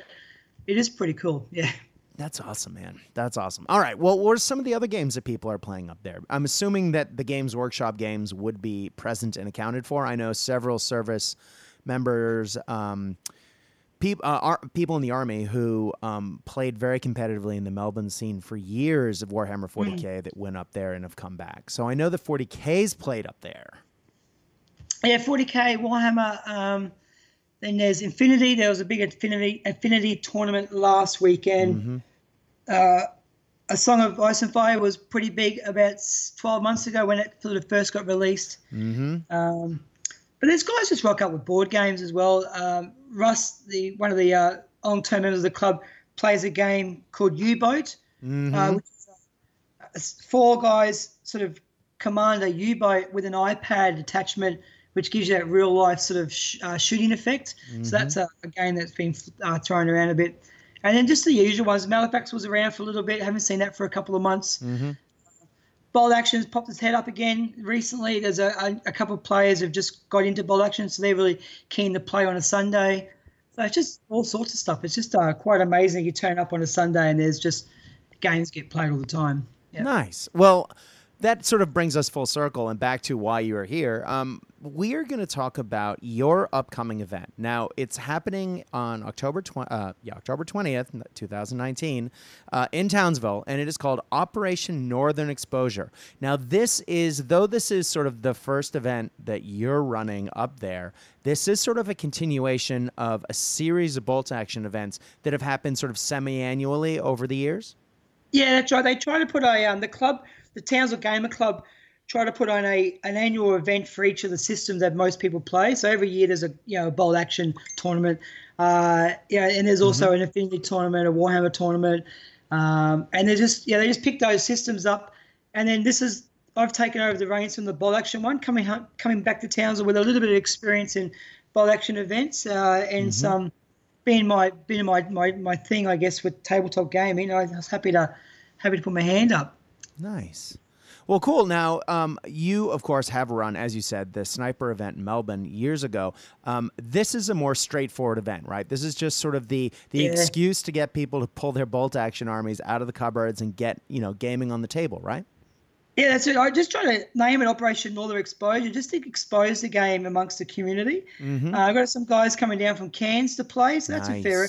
it is pretty cool. Yeah. That's awesome, man. That's awesome. All right. Well, what are some of the other games that people are playing up there? I'm assuming that the Games Workshop games would be present and accounted for. I know several service members, um, people, uh, ar- people in the army who um, played very competitively in the Melbourne scene for years of Warhammer 40k mm. that went up there and have come back. So I know the 40k's played up there. Yeah, 40k Warhammer. Um, then there's Infinity. There was a big Infinity Infinity tournament last weekend. Mm-hmm. Uh, a Song of Ice and Fire was pretty big about 12 months ago when it sort of first got released. Mm-hmm. Um, but there's guys just rock up with board games as well. Um, Russ, the one of the uh, long-term members of the club, plays a game called U-Boat, mm-hmm. uh, which is uh, four guys sort of command a U-boat with an iPad attachment, which gives you that real-life sort of sh- uh, shooting effect. Mm-hmm. So that's a, a, game that's been uh, thrown around a bit. And then just the usual ones. Malifaux was around for a little bit. Haven't seen that for a couple of months. Mm-hmm. Bolt Action's popped its head up again recently. There's a, a, a couple of players have just got into Bolt Action, so they're really keen to play on a Sunday. So it's just all sorts of stuff. It's just uh, quite amazing. You turn up on a Sunday and there's just games get played all the time. Yeah. Nice. Well, that sort of brings us full circle and back to why you are here. Um, we are going to talk about your upcoming event. Now, it's happening on October uh, yeah, October 20th, 2019, uh, in Townsville, and it is called Operation Northern Exposure. Now, this is, though this is sort of the first event that you're running up there, this is sort of a continuation of a series of bolt action events that have happened sort of semi annually over the years. Yeah, that's right. They try to put a, um, the club the Townsville Gamer Club try to put on a an annual event for each of the systems that most people play. So every year there's a you know a bolt action tournament, uh, yeah, and there's also mm-hmm. an Infinity tournament, a Warhammer tournament, um, and they just yeah they just pick those systems up, and then this is I've taken over the reins from the bolt action one, coming coming back to Townsville with a little bit of experience in bolt action events uh, and mm-hmm. some being my being my, my my thing I guess with tabletop gaming. I was happy to happy to put my hand up. Nice. Well, cool. Now, um, you, of course, have run, as you said, the sniper event in Melbourne years ago. Um, this is a more straightforward event, right? This is just sort of the the yeah. excuse to get people to pull their bolt action armies out of the cupboards and get you know gaming on the table, right? Yeah, that's it. I just try to name it Operation Northern Exposure, just to expose the game amongst the community. Mm-hmm. Uh, I've got some guys coming down from Cairns to play, so that's nice. a fair.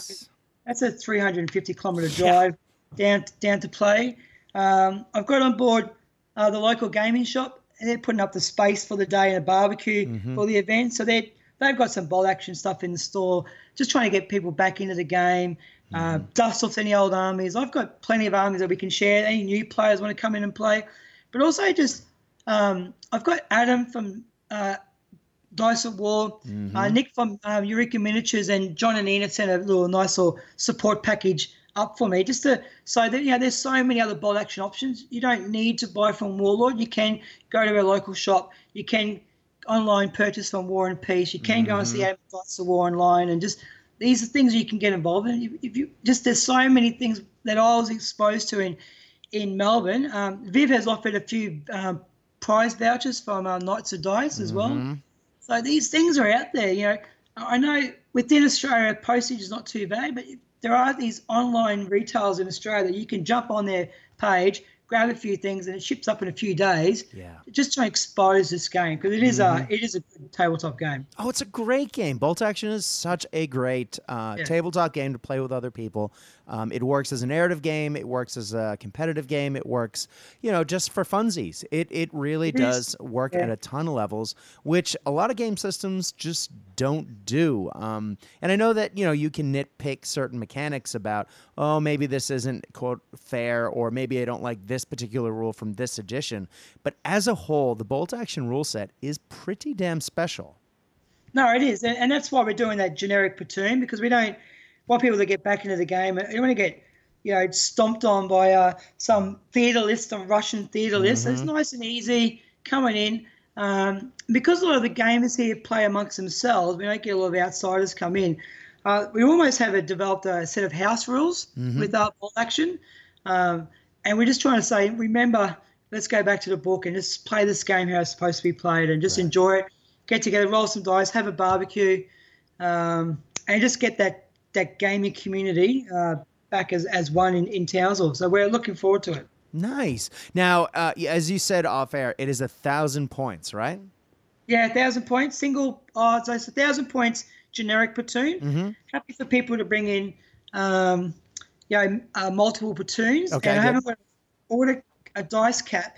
That's a 350 kilometre drive yeah. down down to play. Um, I've got on board uh, the local gaming shop. They're putting up the space for the day and a barbecue mm-hmm. for the event. So they they've got some bolt action stuff in the store, just trying to get people back into the game. Uh, mm-hmm. dust off any old armies. I've got plenty of armies that we can share. Any new players want to come in and play, but also just um, I've got Adam from uh, Dice at War, mm-hmm. uh, Nick from um, Eureka Miniatures, and John and Ian sent a little nice little support package up for me. Just to so that you know there's so many other bolt action options. You don't need to buy from warlord. You can go to a local shop. You can online purchase from war and peace. You can mm-hmm. go and see Dice of war online and just these are things you can get involved in. If you just there's so many things that i was exposed to in in melbourne. Um, viv has offered a few um, prize vouchers from uh, knights of dice as mm-hmm. well so these things are out there you know. I know within australia postage is not too bad but there are these online retailers in Australia that you can jump on their page, grab a few things, and it ships up in a few days. Yeah. Just to expose this game because it is mm-hmm. a it is a good tabletop game. Oh, it's a great game. Bolt Action is such a great uh, yeah. tabletop game to play with other people. Um, it works as a narrative game. It works as a competitive game. It works, you know, just for funsies. It it really does work yeah. at a ton of levels, which a lot of game systems just don't do. Um, and I know that you know you can nitpick certain mechanics about, oh, maybe this isn't quote fair, or maybe I don't like this particular rule from this edition. But as a whole, the bolt action rule set is pretty damn special. No, it is, and that's why we're doing that generic platoon because we don't want people to get back into the game. Don't want to get you know stomped on by uh, some theatre list, some Russian theater list. Mm-hmm. So it's mm-hmm. nice and easy coming in. Um, because a lot of the gamers here play amongst themselves, we don't get a lot of outsiders come in. Uh, we almost have a, developed a set of house rules mm-hmm. with our bolt action, um, and we're just trying to say, remember, let's go back to the book and just play this game how it's supposed to be played, and just right. enjoy it. Get together, roll some dice, have a barbecue, um, and just get that that gaming community uh, back as, as one in, in Townsville. So we're looking forward to it. Nice. Now, uh, as you said off air, it is a thousand points, right? Yeah, a thousand points, single odds. It's a thousand points, generic platoon. Mm-hmm. Happy for people to bring in, um, you know, uh, multiple platoons. Okay, and I haven't ordered a dice cap.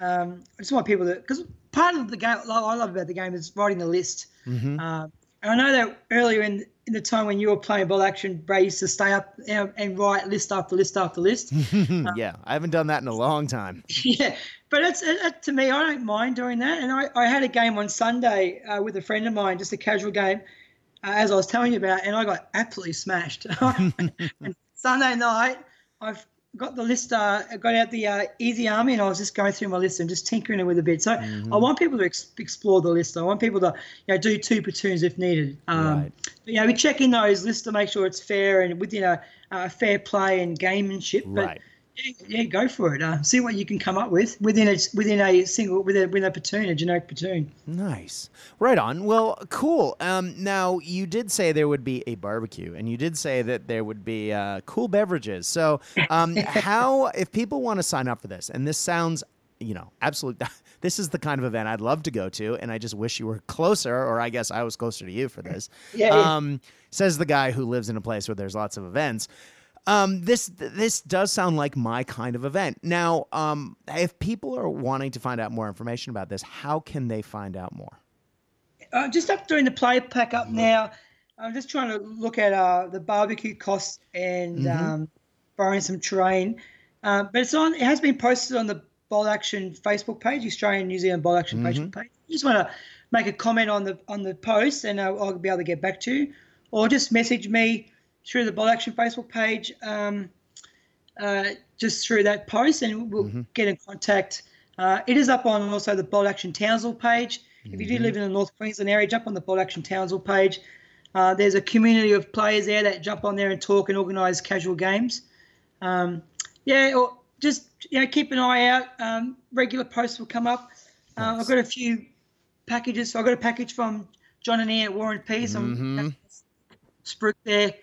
Um, I just want people to, because part of the game, I love about the game is writing the list. Mm-hmm. Uh, I know that earlier in in the time when you were playing bolt action, Brad used to stay up and write list after list after list. um, yeah, I haven't done that in a long time. Yeah, but it's it, to me, I don't mind doing that. And I, I had a game on Sunday uh, with a friend of mine, just a casual game, uh, as I was telling you about, and I got absolutely smashed. and Sunday night, I've got the list, uh, got out the uh, Easy Army, and I was just going through my list and just tinkering it with a bit. So mm-hmm. I want people to ex- explore the list. I want people to, you know, do two platoons if needed. Um, right. But, you know, we check in those lists to make sure it's fair and within a, a fair play and gamemanship. But right. Yeah, yeah, go for it. Uh, see what you can come up with within a within a single within a, within a platoon, a generic platoon. Nice, right on. Well, cool. Um, now you did say there would be a barbecue, and you did say that there would be uh, cool beverages. So, um, how if people want to sign up for this, and this sounds, you know, absolutely. This is the kind of event I'd love to go to, and I just wish you were closer, or I guess I was closer to you for this. yeah. Um, says the guy who lives in a place where there's lots of events. Um, this this does sound like my kind of event. Now, um, if people are wanting to find out more information about this, how can they find out more? Uh, just up doing the play pack up now. I'm just trying to look at uh, the barbecue costs and mm-hmm. um, borrowing some terrain. Uh, but it's on. It has been posted on the Bolt Action Facebook page, Australian New Zealand Bolt Action mm-hmm. Facebook page. You just want to make a comment on the on the post, and I'll, I'll be able to get back to you, or just message me through the Bolt Action Facebook page, um, uh, just through that post, and we'll mm-hmm. get in contact. Uh, it is up on also the Bolt Action Townsville page. Mm-hmm. If you do mm-hmm. live in the North Queensland area, jump on the Bolt Action Townsville page. Uh, there's a community of players there that jump on there and talk and organise casual games. Um, yeah, or just you know keep an eye out. Um, regular posts will come up. Uh, nice. I've got a few packages. So I've got a package from John and Ian at War and Peace. Mm-hmm. I'm Spruik there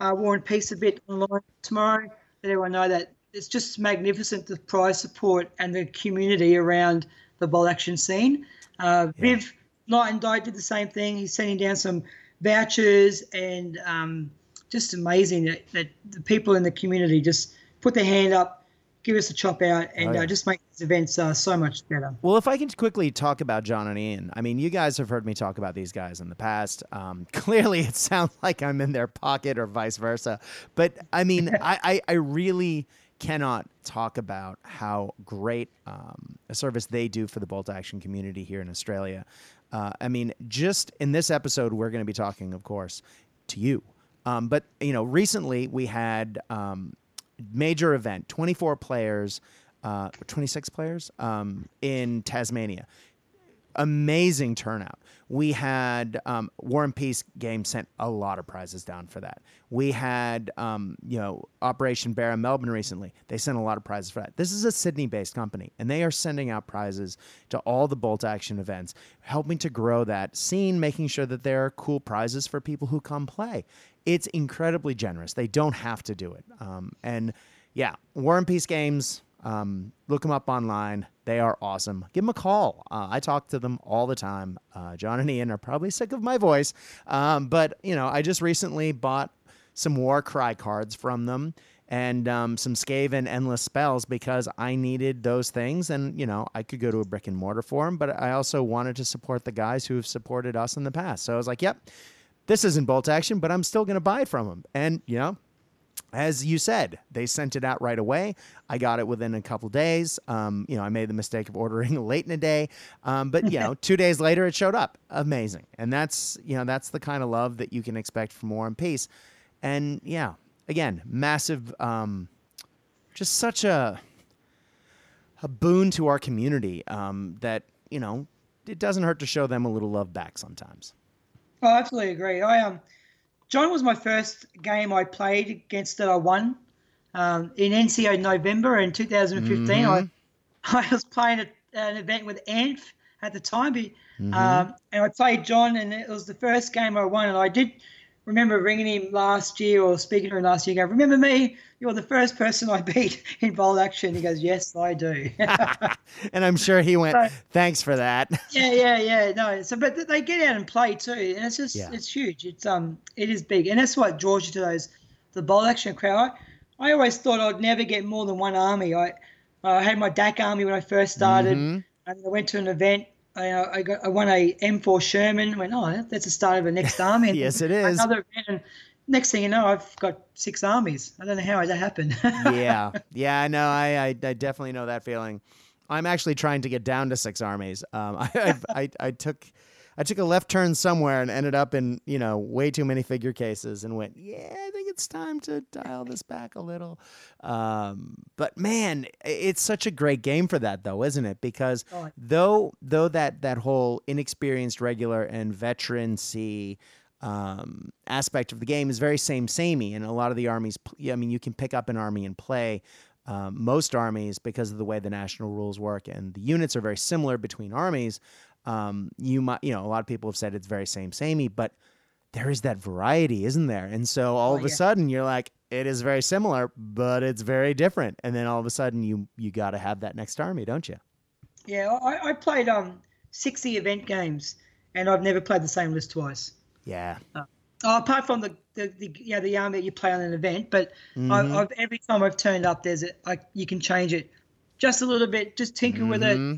uh, War and Peace a bit online tomorrow. Let everyone know that it's just magnificent the prize support and the community around the bolt action scene. Uh, yeah. Viv Night and Diet did the same thing. He's sending down some vouchers and um, just amazing that, that the people in the community just put their hand up give us a chop out and oh, yeah. uh, just make events are so much better. Well, if I can quickly talk about John and Ian, I mean, you guys have heard me talk about these guys in the past. Um, clearly, it sounds like I'm in their pocket or vice versa. But I mean, I, I, I, really cannot talk about how great um, a service they do for the bolt action community here in Australia. Uh, I mean, just in this episode, we're going to be talking, of course, to you. Um, but you know, recently we had um, major event, 24 players, uh, 26 players um, in Tasmania. Amazing turnout. We had um, War and Peace Games sent a lot of prizes down for that. We had, um, you know, Operation Bear in Melbourne recently. They sent a lot of prizes for that. This is a Sydney-based company, and they are sending out prizes to all the bolt action events, helping to grow that scene, making sure that there are cool prizes for people who come play it's incredibly generous. They don't have to do it. Um, and yeah, War and Peace Games, um, look them up online. They are awesome. Give them a call. Uh, I talk to them all the time. Uh, John and Ian are probably sick of my voice, um, but you know, I just recently bought some War Cry cards from them and um, some Skaven endless spells because I needed those things, and you know, I could go to a brick and mortar for them, but I also wanted to support the guys who have supported us in the past. So I was like, yep this isn't bolt action, but I'm still going to buy from them. And, you know, as you said, they sent it out right away. I got it within a couple days. Um, you know, I made the mistake of ordering late in the day, um, but you know, two days later it showed up. Amazing, and that's you know that's the kind of love that you can expect from War and Peace. And yeah, again, massive, um, just such a a boon to our community um, that you know it doesn't hurt to show them a little love back sometimes. Oh, I absolutely agree. I um John was my first game I played against that I won um, in NCO November in 2015. Mm-hmm. I, I was playing a, an event with Anth at the time, mm-hmm. um, and I played John, and it was the first game I won. And I did remember ringing him last year or speaking to him last year. Go, remember me? You're the first person I beat in bolt action. He goes, yes, I do. and I'm sure he went, so, thanks for that. yeah, yeah, yeah. No, so but they get out and play too, and it's just yeah. it's huge. It's um it is big, and that's what draws you to those the bolt action crowd. I, I always thought I'd never get more than one army. I I had my DAK army when I first started, mm-hmm. and I went to an event I, uh, I got I won a M4 Sherman. Went oh that's the start of the next army. yes, it is. Another and next thing you know, I've got six armies. I don't know how that happened. yeah, yeah, I know. I, I, I definitely know that feeling. I'm actually trying to get down to six armies. Um, I, I, I took I took a left turn somewhere and ended up in, you know, way too many figure cases and went, yeah, I think it's time to dial this back a little. Um, but man, it's such a great game for that though, isn't it? Because oh. though though that that whole inexperienced regular and veteran C um, aspect of the game is very same samey, and a lot of the armies. I mean, you can pick up an army and play. Um, most armies, because of the way the national rules work, and the units are very similar between armies, um, you might, you know, a lot of people have said it's very same samey, but there is that variety, isn't there? And so all oh, of a yeah. sudden you're like, it is very similar, but it's very different. And then all of a sudden you you got to have that next army, don't you? Yeah, I, I played um sixty event games, and I've never played the same list twice. Yeah. Uh, oh, apart from the, the, the yeah the army that you play on an event, but mm-hmm. I, have every time I've turned up, there's a I, you can change it just a little bit, just tinker mm-hmm. with it, mm-hmm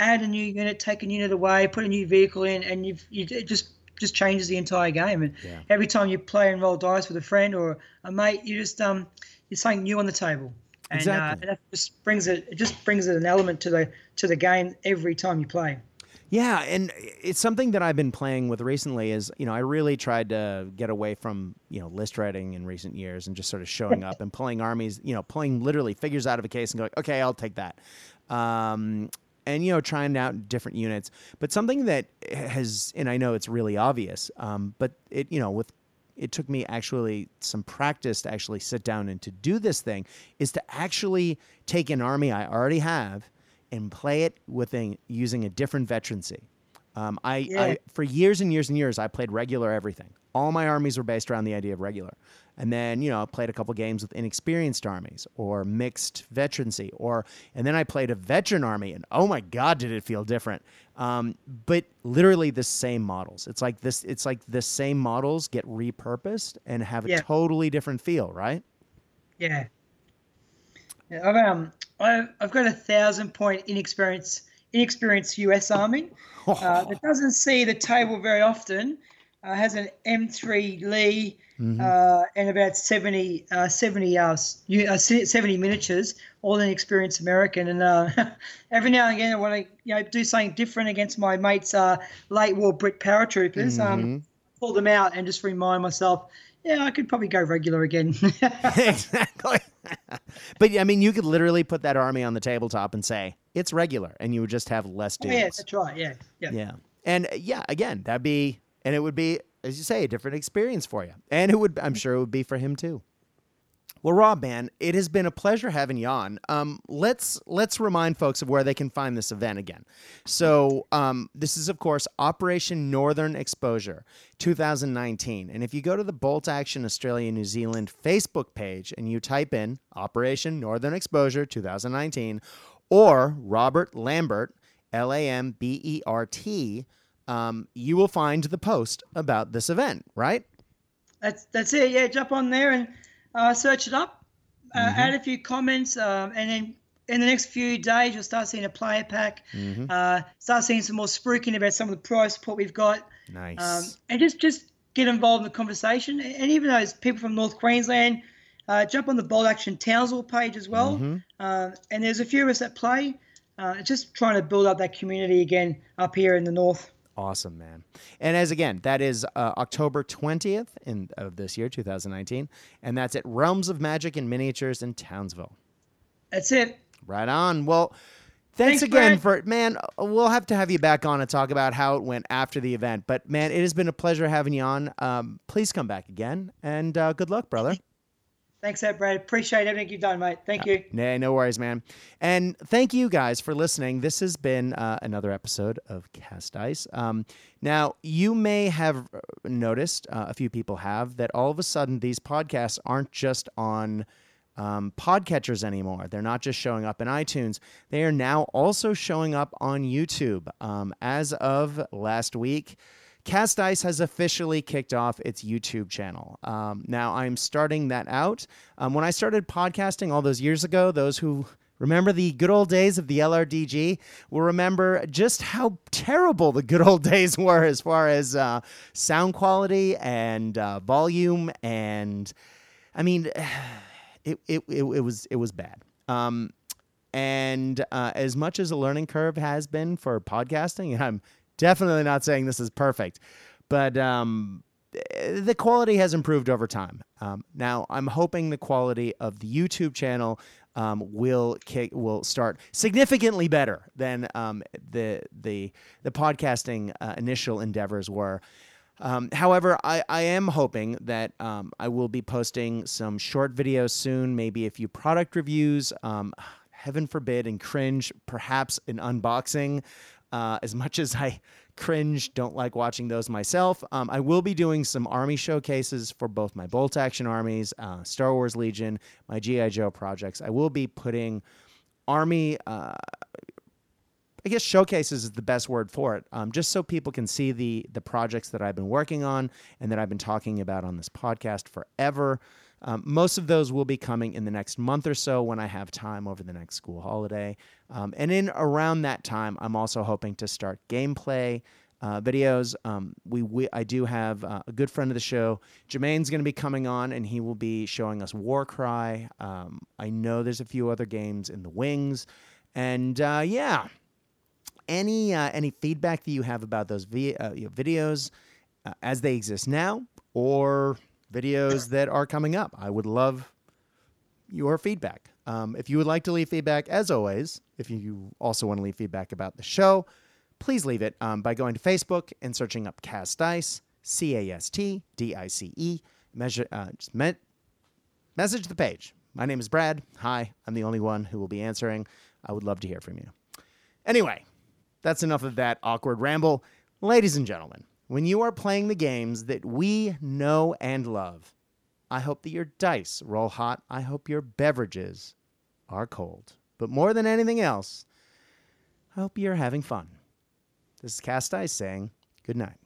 add a new unit, take a unit away, put a new vehicle in, and you've you it just just changes the entire game. And yeah. every time you play and roll dice with a friend or a mate, you just um you're something new on the table. And, uh, exactly. uh, and that just brings it it just brings it an element to the to the game every time you play. Yeah, and it's something that I've been playing with recently. Is you know I really tried to get away from you know list writing in recent years and just sort of showing up and pulling armies, you know, pulling literally figures out of a case and going, okay, I'll take that. Um, and you know trying out different units. But something that has and i know it's really obvious um, but it you know with it took me actually some practice to actually sit down and to do this thing is to actually take an army i already have and play it with a, using a different veterancy um, I, yeah. I for years and years and years i played regular everything. All my armies were based around the idea of regular and then you know I played a couple games with inexperienced armies or mixed veterancy or and then I played a veteran army and oh my god did it feel different. Um, but literally the same models. It's like this it's like the same models get repurposed and have a yeah. totally different feel right? Yeah. Yeah I've um I've, I've got a thousand point inexperienced inexperienced US army. Uh, that doesn't see the table very often. Uh, has an M3 Lee mm-hmm. uh, and about 70, uh, 70, uh, uh 70 miniatures, all inexperienced American. And uh, every now and again, I want to you know, do something different against my mates, uh, late war Brit paratroopers. Um, mm-hmm. Um, pull them out and just remind myself, yeah, I could probably go regular again. exactly. but I mean, you could literally put that army on the tabletop and say it's regular, and you would just have less dudes. Oh, yeah, that's right. Yeah, yeah, yeah. And yeah, again, that'd be, and it would be as you say, a different experience for you. And it would, I'm sure it would be for him too. Well, Rob, man, it has been a pleasure having you on. Um, let's let's remind folks of where they can find this event again. So um, this is, of course, Operation Northern Exposure 2019. And if you go to the Bolt Action Australia New Zealand Facebook page and you type in Operation Northern Exposure 2019 or Robert Lambert, L A M B E R T um, you will find the post about this event, right? That's that's it. Yeah, jump on there and uh, search it up, uh, mm-hmm. add a few comments, um, and then in the next few days you'll start seeing a player pack. Mm-hmm. Uh, start seeing some more spruiking about some of the price support we've got. Nice. Um, and just just get involved in the conversation. And even those people from North Queensland, uh, jump on the Bolt Action Townsville page as well. Mm-hmm. Uh, and there's a few of us that play. Uh, just trying to build up that community again up here in the north. Awesome, man. And as again, that is uh, October 20th in, of this year, 2019. And that's at Realms of Magic and Miniatures in Townsville. That's it. Right on. Well, thanks, Thanks, again Brad. for, man, we'll have to have you back on and talk about how it went after the event. But, man, it has been a pleasure having you on. Um, please come back again. And uh, good luck, brother. Thanks, Ed, Brad. Appreciate everything you've done, mate. Thank you. Nah, no worries, man. And thank you guys for listening. This has been uh, another episode of Cast Dice. Um, now, you may have noticed, uh, a few people have, that all of a sudden these podcasts aren't just on um, podcatchers anymore. They're not just showing up in iTunes. They are now also showing up on YouTube. Um, as of last week, Cast Dice has officially kicked off its YouTube channel. Um, now I'm starting that out. Um, when I started podcasting all those years ago, those who remember the good old days of the LRDG will remember just how terrible the good old days were as far as uh, sound quality and uh, volume and I mean, it, it, it, it was it was bad. Um, and uh, as much as a learning curve has been for podcasting, and I'm definitely not saying this is perfect, but um, the quality has improved over time. Um, now, I'm hoping the quality of the YouTube channel um, will kick, will start significantly better than um, the the the podcasting uh, initial endeavors were. Um, however, I, I am hoping that um, I will be posting some short videos soon, maybe a few product reviews. Um, heaven forbid and cringe, perhaps an unboxing. Uh, as much as I cringe, don't like watching those myself, um, I will be doing some army showcases for both my bolt action armies, uh, Star Wars Legion, my GI Joe projects. I will be putting army. Uh, I guess showcases is the best word for it, um, just so people can see the the projects that I've been working on and that I've been talking about on this podcast forever. Um, most of those will be coming in the next month or so when I have time over the next school holiday. Um, and in around that time, I'm also hoping to start gameplay uh, videos. Um, we, we I do have uh, a good friend of the show, Jermaine's going to be coming on, and he will be showing us Warcry. Um, I know there's a few other games in the wings, and uh, yeah any uh, any feedback that you have about those vi- uh, videos uh, as they exist now or videos that are coming up. I would love your feedback. Um, if you would like to leave feedback, as always, if you also want to leave feedback about the show, please leave it um, by going to Facebook and searching up Cast Dice, C A S T D I C E. Measure, uh, just me- message the page. My name is Brad. Hi, I'm the only one who will be answering. I would love to hear from you. Anyway, that's enough of that awkward ramble. Ladies and gentlemen, when you are playing the games that we know and love, I hope that your dice roll hot. I hope your beverages are cold. But more than anything else, I hope you're having fun. This is Cast Dice saying good night.